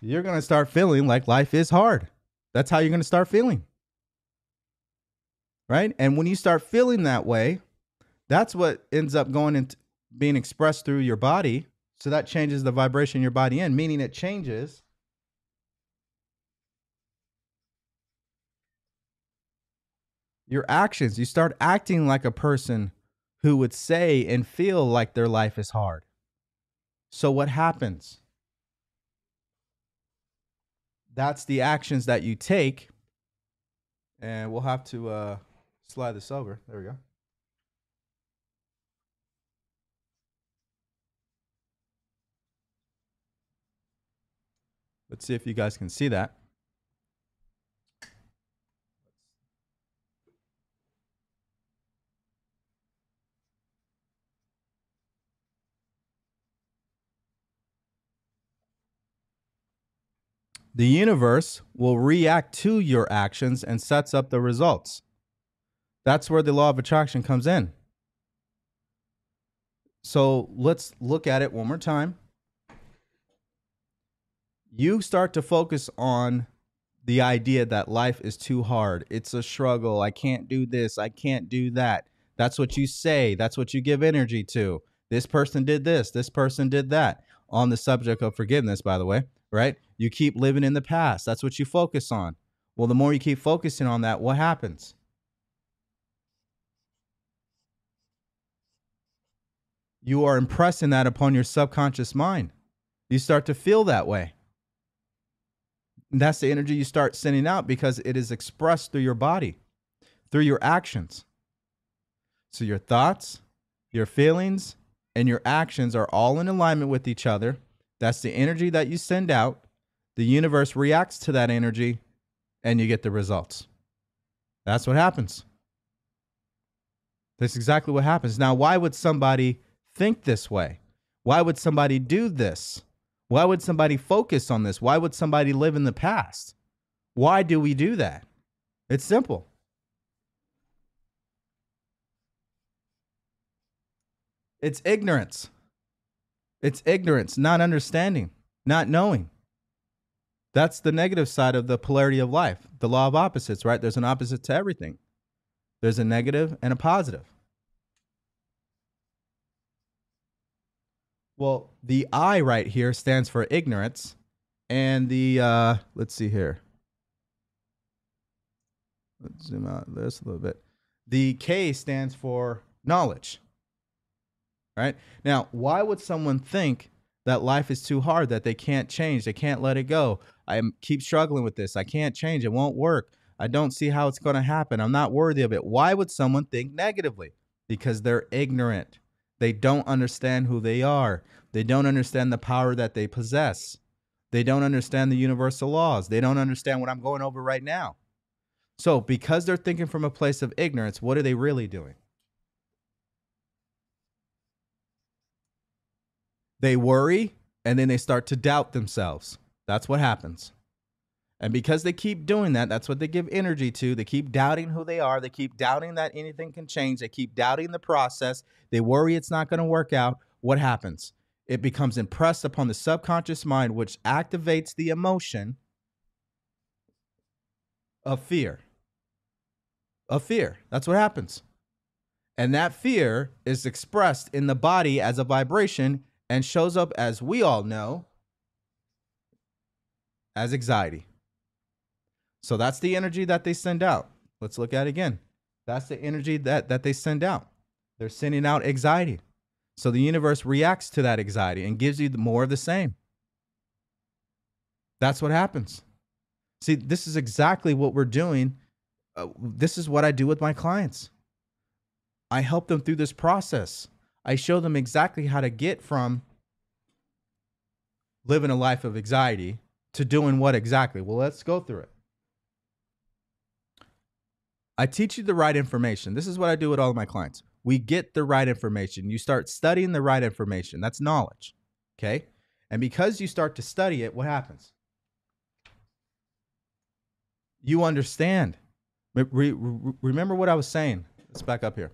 You're going to start feeling like life is hard. That's how you're going to start feeling. Right? And when you start feeling that way, that's what ends up going into being expressed through your body. So that changes the vibration your body in, meaning it changes your actions. You start acting like a person who would say and feel like their life is hard. So what happens? That's the actions that you take. And we'll have to uh, slide this over. There we go. Let's see if you guys can see that. The universe will react to your actions and sets up the results. That's where the law of attraction comes in. So let's look at it one more time. You start to focus on the idea that life is too hard. It's a struggle. I can't do this. I can't do that. That's what you say. That's what you give energy to. This person did this. This person did that. On the subject of forgiveness, by the way, right? You keep living in the past. That's what you focus on. Well, the more you keep focusing on that, what happens? You are impressing that upon your subconscious mind. You start to feel that way. And that's the energy you start sending out because it is expressed through your body. through your actions. So your thoughts, your feelings, and your actions are all in alignment with each other. That's the energy that you send out. The universe reacts to that energy and you get the results. That's what happens. That's exactly what happens. Now, why would somebody think this way? Why would somebody do this? Why would somebody focus on this? Why would somebody live in the past? Why do we do that? It's simple. It's ignorance. It's ignorance, not understanding, not knowing. That's the negative side of the polarity of life, the law of opposites, right? There's an opposite to everything. There's a negative and a positive. Well, the I right here stands for ignorance, and the uh, let's see here. Let's zoom out this a little bit. The K stands for knowledge. Right now, why would someone think that life is too hard, that they can't change, they can't let it go? I keep struggling with this. I can't change. It won't work. I don't see how it's going to happen. I'm not worthy of it. Why would someone think negatively? Because they're ignorant. They don't understand who they are. They don't understand the power that they possess. They don't understand the universal laws. They don't understand what I'm going over right now. So, because they're thinking from a place of ignorance, what are they really doing? They worry and then they start to doubt themselves. That's what happens. And because they keep doing that, that's what they give energy to. They keep doubting who they are. They keep doubting that anything can change. They keep doubting the process. They worry it's not going to work out. What happens? It becomes impressed upon the subconscious mind, which activates the emotion of fear. Of fear. That's what happens. And that fear is expressed in the body as a vibration and shows up, as we all know, as anxiety. So that's the energy that they send out. Let's look at it again. That's the energy that, that they send out. They're sending out anxiety. So the universe reacts to that anxiety and gives you more of the same. That's what happens. See, this is exactly what we're doing. Uh, this is what I do with my clients. I help them through this process. I show them exactly how to get from living a life of anxiety to doing what exactly? Well, let's go through it. I teach you the right information. This is what I do with all of my clients. We get the right information. You start studying the right information. That's knowledge. Okay? And because you start to study it, what happens? You understand. Re- re- remember what I was saying. Let's back up here.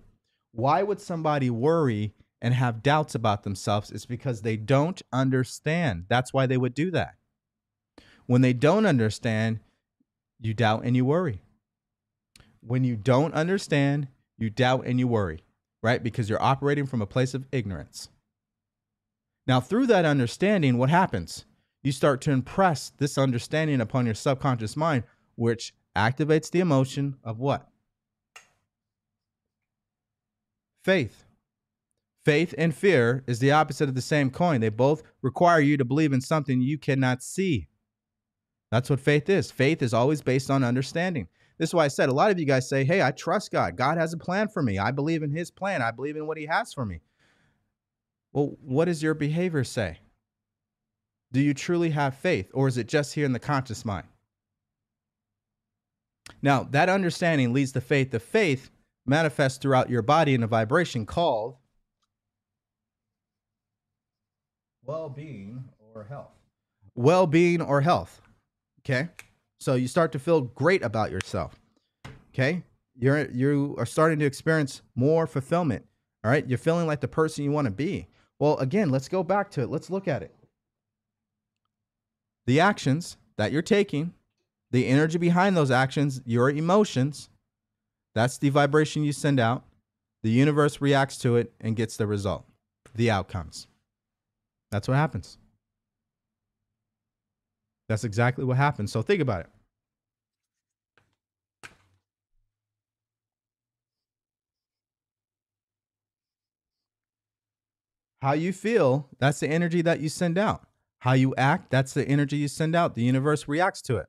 Why would somebody worry and have doubts about themselves? It's because they don't understand. That's why they would do that. When they don't understand, you doubt and you worry. When you don't understand, you doubt and you worry, right? Because you're operating from a place of ignorance. Now, through that understanding, what happens? You start to impress this understanding upon your subconscious mind, which activates the emotion of what? Faith. Faith and fear is the opposite of the same coin. They both require you to believe in something you cannot see. That's what faith is. Faith is always based on understanding. This is why I said a lot of you guys say, Hey, I trust God. God has a plan for me. I believe in his plan. I believe in what he has for me. Well, what does your behavior say? Do you truly have faith, or is it just here in the conscious mind? Now, that understanding leads to faith. The faith manifests throughout your body in a vibration called well being or health. Well being or health. Okay. So you start to feel great about yourself. Okay. You're you are starting to experience more fulfillment. All right. You're feeling like the person you want to be. Well, again, let's go back to it. Let's look at it. The actions that you're taking, the energy behind those actions, your emotions, that's the vibration you send out. The universe reacts to it and gets the result, the outcomes. That's what happens. That's exactly what happened. So think about it. How you feel, that's the energy that you send out. How you act, that's the energy you send out. The universe reacts to it.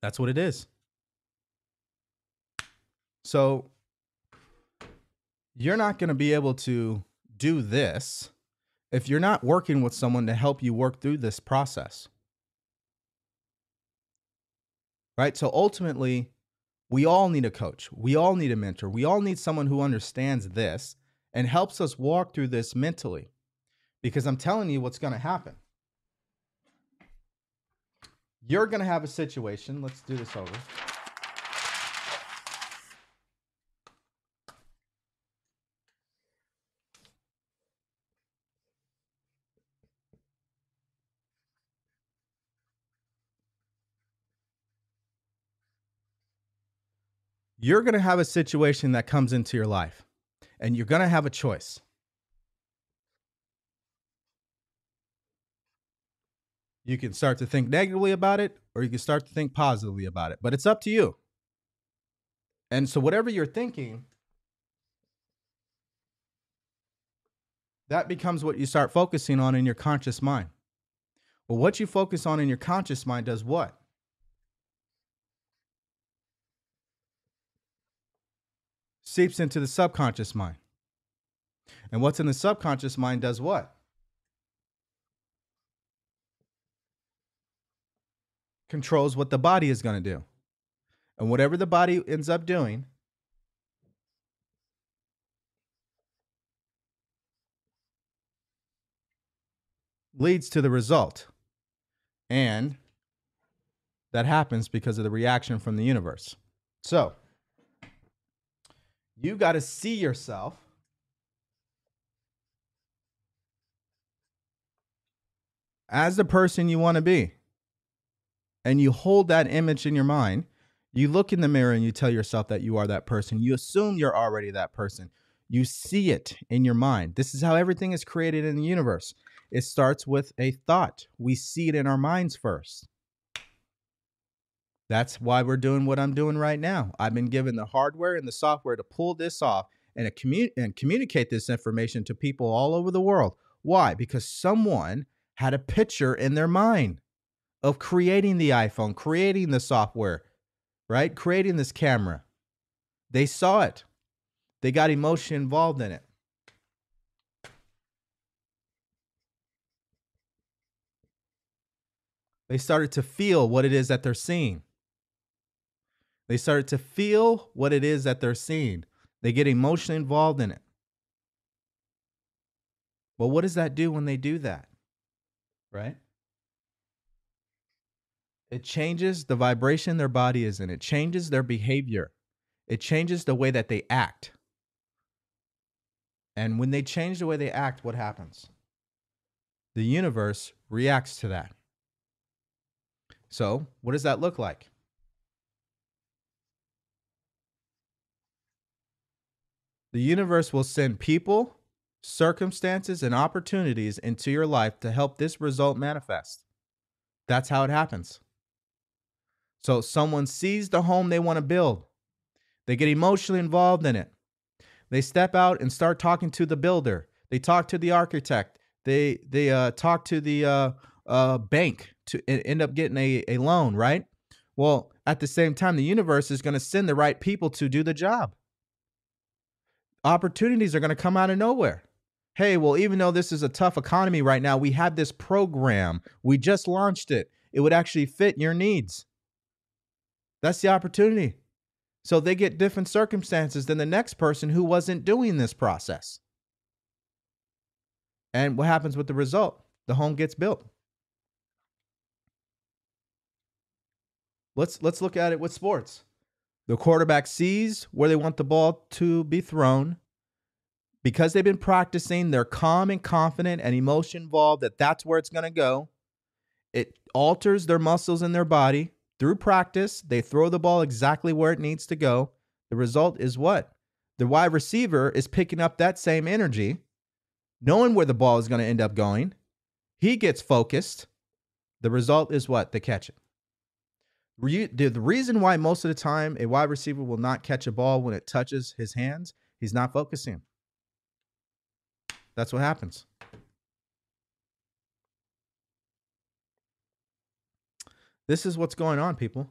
That's what it is. So you're not going to be able to do this if you're not working with someone to help you work through this process. Right? So ultimately, we all need a coach. We all need a mentor. We all need someone who understands this and helps us walk through this mentally. Because I'm telling you what's going to happen. You're going to have a situation. Let's do this over. You're going to have a situation that comes into your life and you're going to have a choice. You can start to think negatively about it or you can start to think positively about it, but it's up to you. And so, whatever you're thinking, that becomes what you start focusing on in your conscious mind. Well, what you focus on in your conscious mind does what? Seeps into the subconscious mind. And what's in the subconscious mind does what? Controls what the body is going to do. And whatever the body ends up doing, leads to the result. And that happens because of the reaction from the universe. So, you got to see yourself as the person you want to be. And you hold that image in your mind. You look in the mirror and you tell yourself that you are that person. You assume you're already that person. You see it in your mind. This is how everything is created in the universe. It starts with a thought. We see it in our minds first. That's why we're doing what I'm doing right now. I've been given the hardware and the software to pull this off and, commu- and communicate this information to people all over the world. Why? Because someone had a picture in their mind of creating the iPhone, creating the software, right? Creating this camera. They saw it, they got emotion involved in it. They started to feel what it is that they're seeing. They start to feel what it is that they're seeing. They get emotionally involved in it. Well, what does that do when they do that? Right? It changes the vibration their body is in, it changes their behavior, it changes the way that they act. And when they change the way they act, what happens? The universe reacts to that. So, what does that look like? The universe will send people, circumstances, and opportunities into your life to help this result manifest. That's how it happens. So, someone sees the home they want to build, they get emotionally involved in it. They step out and start talking to the builder. They talk to the architect. They they uh, talk to the uh, uh, bank to end up getting a, a loan, right? Well, at the same time, the universe is going to send the right people to do the job opportunities are going to come out of nowhere. Hey, well, even though this is a tough economy right now, we have this program. We just launched it. It would actually fit your needs. That's the opportunity. So they get different circumstances than the next person who wasn't doing this process. And what happens with the result? The home gets built. Let's let's look at it with sports. The quarterback sees where they want the ball to be thrown. Because they've been practicing, they're calm and confident and emotion involved that that's where it's going to go. It alters their muscles in their body. Through practice, they throw the ball exactly where it needs to go. The result is what? The wide receiver is picking up that same energy, knowing where the ball is going to end up going. He gets focused. The result is what? They catch it. The reason why most of the time a wide receiver will not catch a ball when it touches his hands, he's not focusing. That's what happens. This is what's going on, people.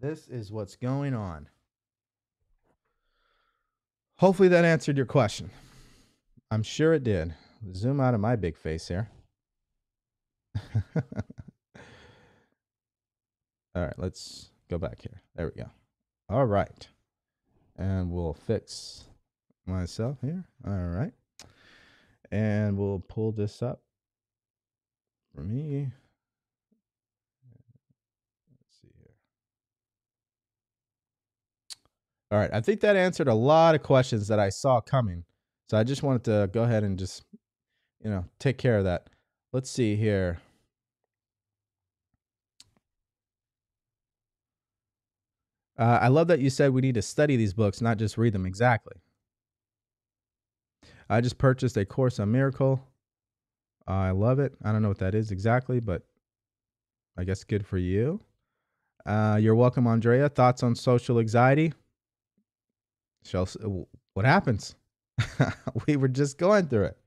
This is what's going on. Hopefully that answered your question. I'm sure it did. Zoom out of my big face here. All right, let's go back here. There we go. All right. And we'll fix myself here. All right. And we'll pull this up for me. Let's see here. All right. I think that answered a lot of questions that I saw coming. So I just wanted to go ahead and just, you know, take care of that. Let's see here. Uh, I love that you said we need to study these books, not just read them. Exactly. I just purchased a course on Miracle. I love it. I don't know what that is exactly, but I guess good for you. Uh, you're welcome, Andrea. Thoughts on social anxiety? Shall, what happens? we were just going through it.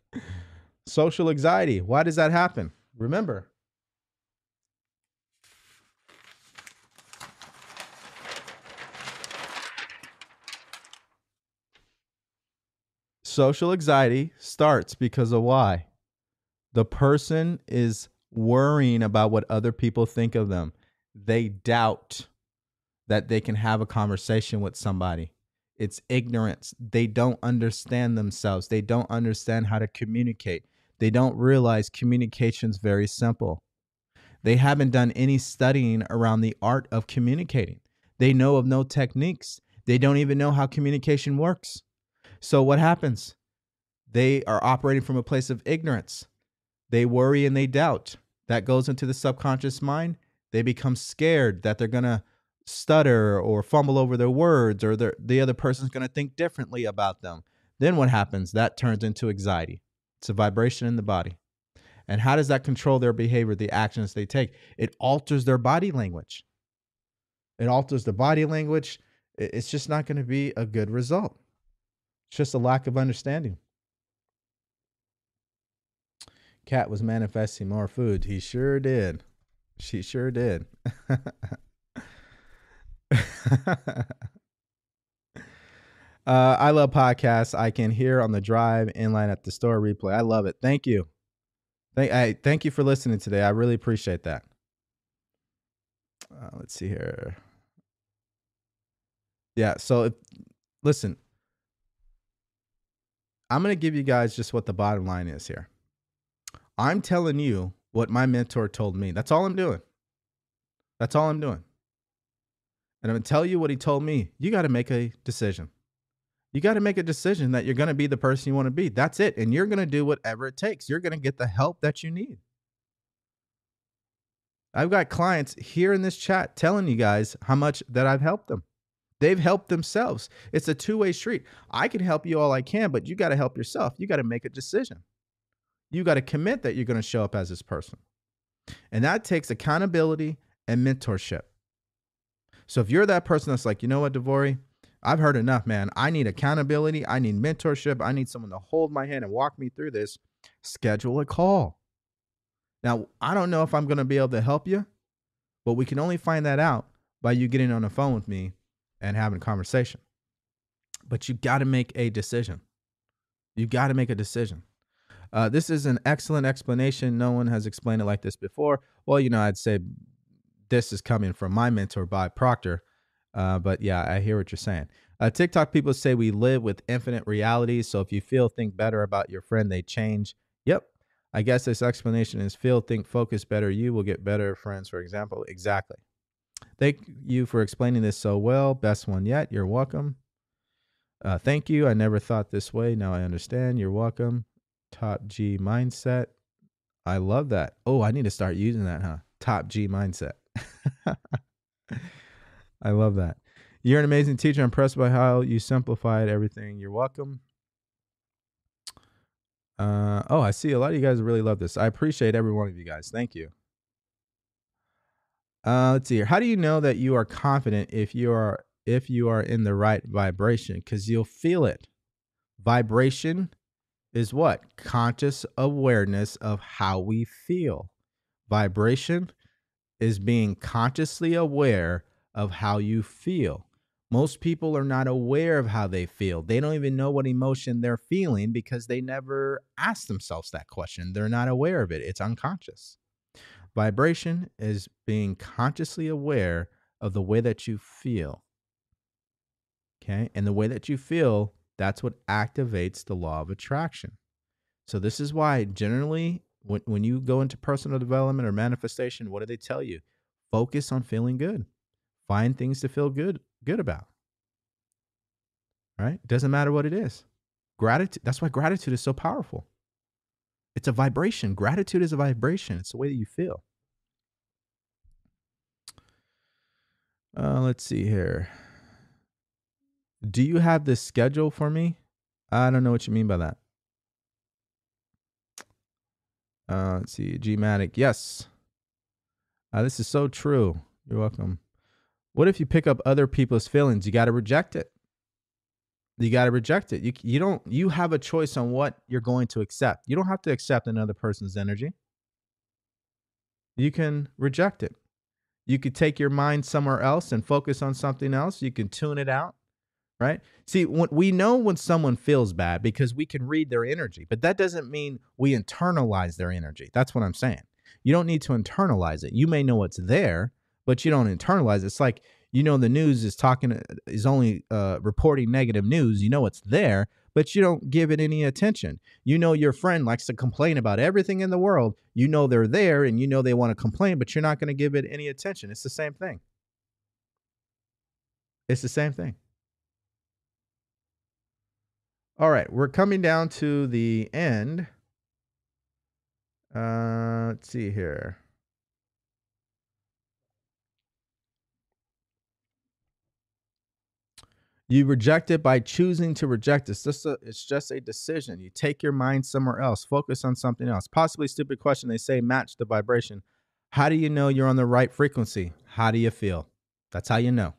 Social anxiety. Why does that happen? Remember, social anxiety starts because of why? The person is worrying about what other people think of them. They doubt that they can have a conversation with somebody. It's ignorance. They don't understand themselves. They don't understand how to communicate. They don't realize communication's very simple. They haven't done any studying around the art of communicating. They know of no techniques. They don't even know how communication works. So what happens? They are operating from a place of ignorance. They worry and they doubt. That goes into the subconscious mind. They become scared that they're going to stutter or fumble over their words or the other person's going to think differently about them. Then what happens? That turns into anxiety. It's a vibration in the body. And how does that control their behavior, the actions they take? It alters their body language. It alters the body language. It's just not going to be a good result. It's just a lack of understanding. Cat was manifesting more food. He sure did. She sure did. uh, I love podcasts. I can hear on the drive, inline at the store, replay. I love it. Thank you. Thank, I, thank you for listening today. I really appreciate that. Uh, let's see here. Yeah. So, if, listen, I'm going to give you guys just what the bottom line is here. I'm telling you what my mentor told me. That's all I'm doing. That's all I'm doing. And I'm going to tell you what he told me. You got to make a decision. You got to make a decision that you're going to be the person you want to be. That's it. And you're going to do whatever it takes. You're going to get the help that you need. I've got clients here in this chat telling you guys how much that I've helped them. They've helped themselves. It's a two way street. I can help you all I can, but you got to help yourself. You got to make a decision. You got to commit that you're going to show up as this person. And that takes accountability and mentorship. So if you're that person that's like, you know what, DeVory, I've heard enough, man. I need accountability. I need mentorship. I need someone to hold my hand and walk me through this. Schedule a call. Now, I don't know if I'm going to be able to help you, but we can only find that out by you getting on the phone with me and having a conversation. But you got to make a decision. You got to make a decision. Uh, this is an excellent explanation. No one has explained it like this before. Well, you know, I'd say this is coming from my mentor, Bob Proctor. Uh, but yeah, I hear what you're saying. Uh, TikTok people say we live with infinite realities. So if you feel, think better about your friend, they change. Yep. I guess this explanation is feel, think, focus better. You will get better friends, for example. Exactly. Thank you for explaining this so well. Best one yet. You're welcome. Uh, thank you. I never thought this way. Now I understand. You're welcome. Top G mindset. I love that. Oh, I need to start using that, huh? Top G mindset. I love that. You're an amazing teacher. I'm impressed by how you simplified everything. You're welcome. Uh, oh, I see a lot of you guys really love this. I appreciate every one of you guys. Thank you. Uh, let's see here. How do you know that you are confident if you are if you are in the right vibration? Because you'll feel it. Vibration is what? Conscious awareness of how we feel. Vibration is being consciously aware of how you feel. Most people are not aware of how they feel. They don't even know what emotion they're feeling because they never ask themselves that question. They're not aware of it, it's unconscious. Vibration is being consciously aware of the way that you feel. Okay. And the way that you feel, that's what activates the law of attraction. So, this is why generally, when, when you go into personal development or manifestation, what do they tell you? Focus on feeling good. Find things to feel good good about. Right? Doesn't matter what it is. Gratitude, that's why gratitude is so powerful. It's a vibration. Gratitude is a vibration. It's the way that you feel. Uh, let's see here. Do you have this schedule for me? I don't know what you mean by that. Uh, let's see. Gmatic. Yes. Uh, this is so true. You're welcome. What if you pick up other people's feelings? You got to reject it. You got to reject it. You you don't you have a choice on what you're going to accept. You don't have to accept another person's energy. You can reject it. You could take your mind somewhere else and focus on something else. You can tune it out, right? See, we know when someone feels bad because we can read their energy, but that doesn't mean we internalize their energy. That's what I'm saying. You don't need to internalize it. You may know it's there, but you don't internalize it. It's like you know the news is talking uh, is only uh, reporting negative news. You know it's there, but you don't give it any attention. You know your friend likes to complain about everything in the world. You know they're there, and you know they want to complain, but you're not going to give it any attention. It's the same thing. It's the same thing. All right, we're coming down to the end. Uh, let's see here. You reject it by choosing to reject it. It's just, a, it's just a decision. You take your mind somewhere else, focus on something else. Possibly stupid question. They say match the vibration. How do you know you're on the right frequency? How do you feel? That's how you know.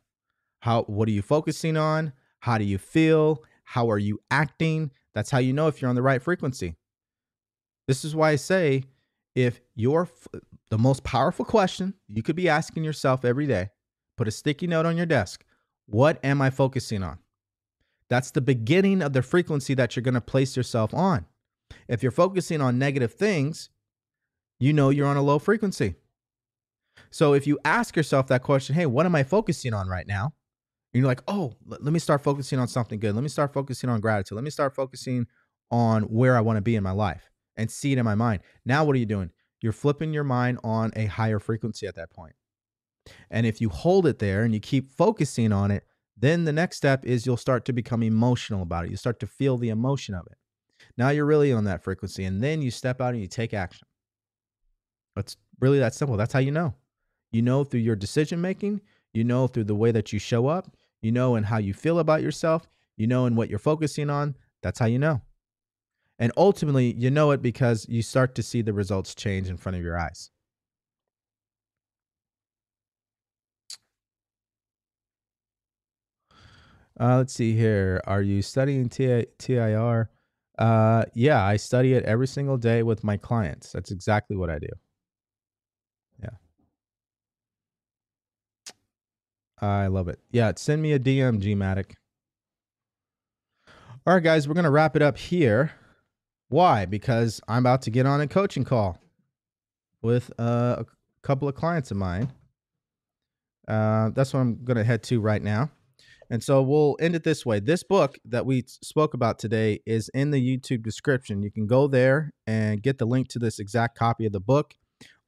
How what are you focusing on? How do you feel? How are you acting? That's how you know if you're on the right frequency. This is why I say if you're the most powerful question you could be asking yourself every day, put a sticky note on your desk. What am I focusing on? That's the beginning of the frequency that you're going to place yourself on. If you're focusing on negative things, you know you're on a low frequency. So if you ask yourself that question, hey, what am I focusing on right now? And you're like, oh, let me start focusing on something good. Let me start focusing on gratitude. Let me start focusing on where I want to be in my life and see it in my mind. Now, what are you doing? You're flipping your mind on a higher frequency at that point. And if you hold it there and you keep focusing on it, then the next step is you'll start to become emotional about it. You start to feel the emotion of it. Now you're really on that frequency. And then you step out and you take action. It's really that simple. That's how you know. You know through your decision making, you know through the way that you show up, you know in how you feel about yourself, you know in what you're focusing on. That's how you know. And ultimately, you know it because you start to see the results change in front of your eyes. Uh, let's see here. Are you studying TIR? Uh, yeah, I study it every single day with my clients. That's exactly what I do. Yeah. I love it. Yeah, send me a DM, Gmatic. All right, guys, we're going to wrap it up here. Why? Because I'm about to get on a coaching call with a couple of clients of mine. Uh, that's what I'm going to head to right now. And so we'll end it this way. This book that we spoke about today is in the YouTube description. You can go there and get the link to this exact copy of the book.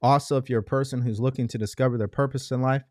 Also, if you're a person who's looking to discover their purpose in life,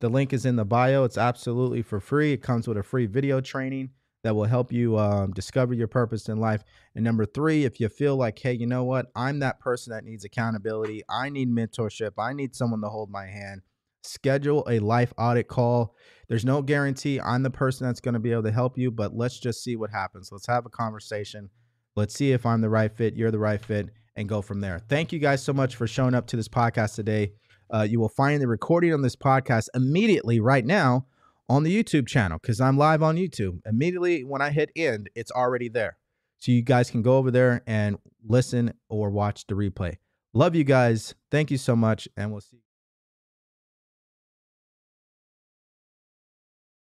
the link is in the bio. It's absolutely for free. It comes with a free video training that will help you um, discover your purpose in life. And number three, if you feel like, hey, you know what? I'm that person that needs accountability. I need mentorship. I need someone to hold my hand schedule a life audit call. There's no guarantee I'm the person that's going to be able to help you, but let's just see what happens. Let's have a conversation. Let's see if I'm the right fit, you're the right fit, and go from there. Thank you guys so much for showing up to this podcast today. Uh, you will find the recording on this podcast immediately right now on the YouTube channel because I'm live on YouTube. Immediately when I hit end, it's already there. So you guys can go over there and listen or watch the replay. Love you guys. Thank you so much, and we'll see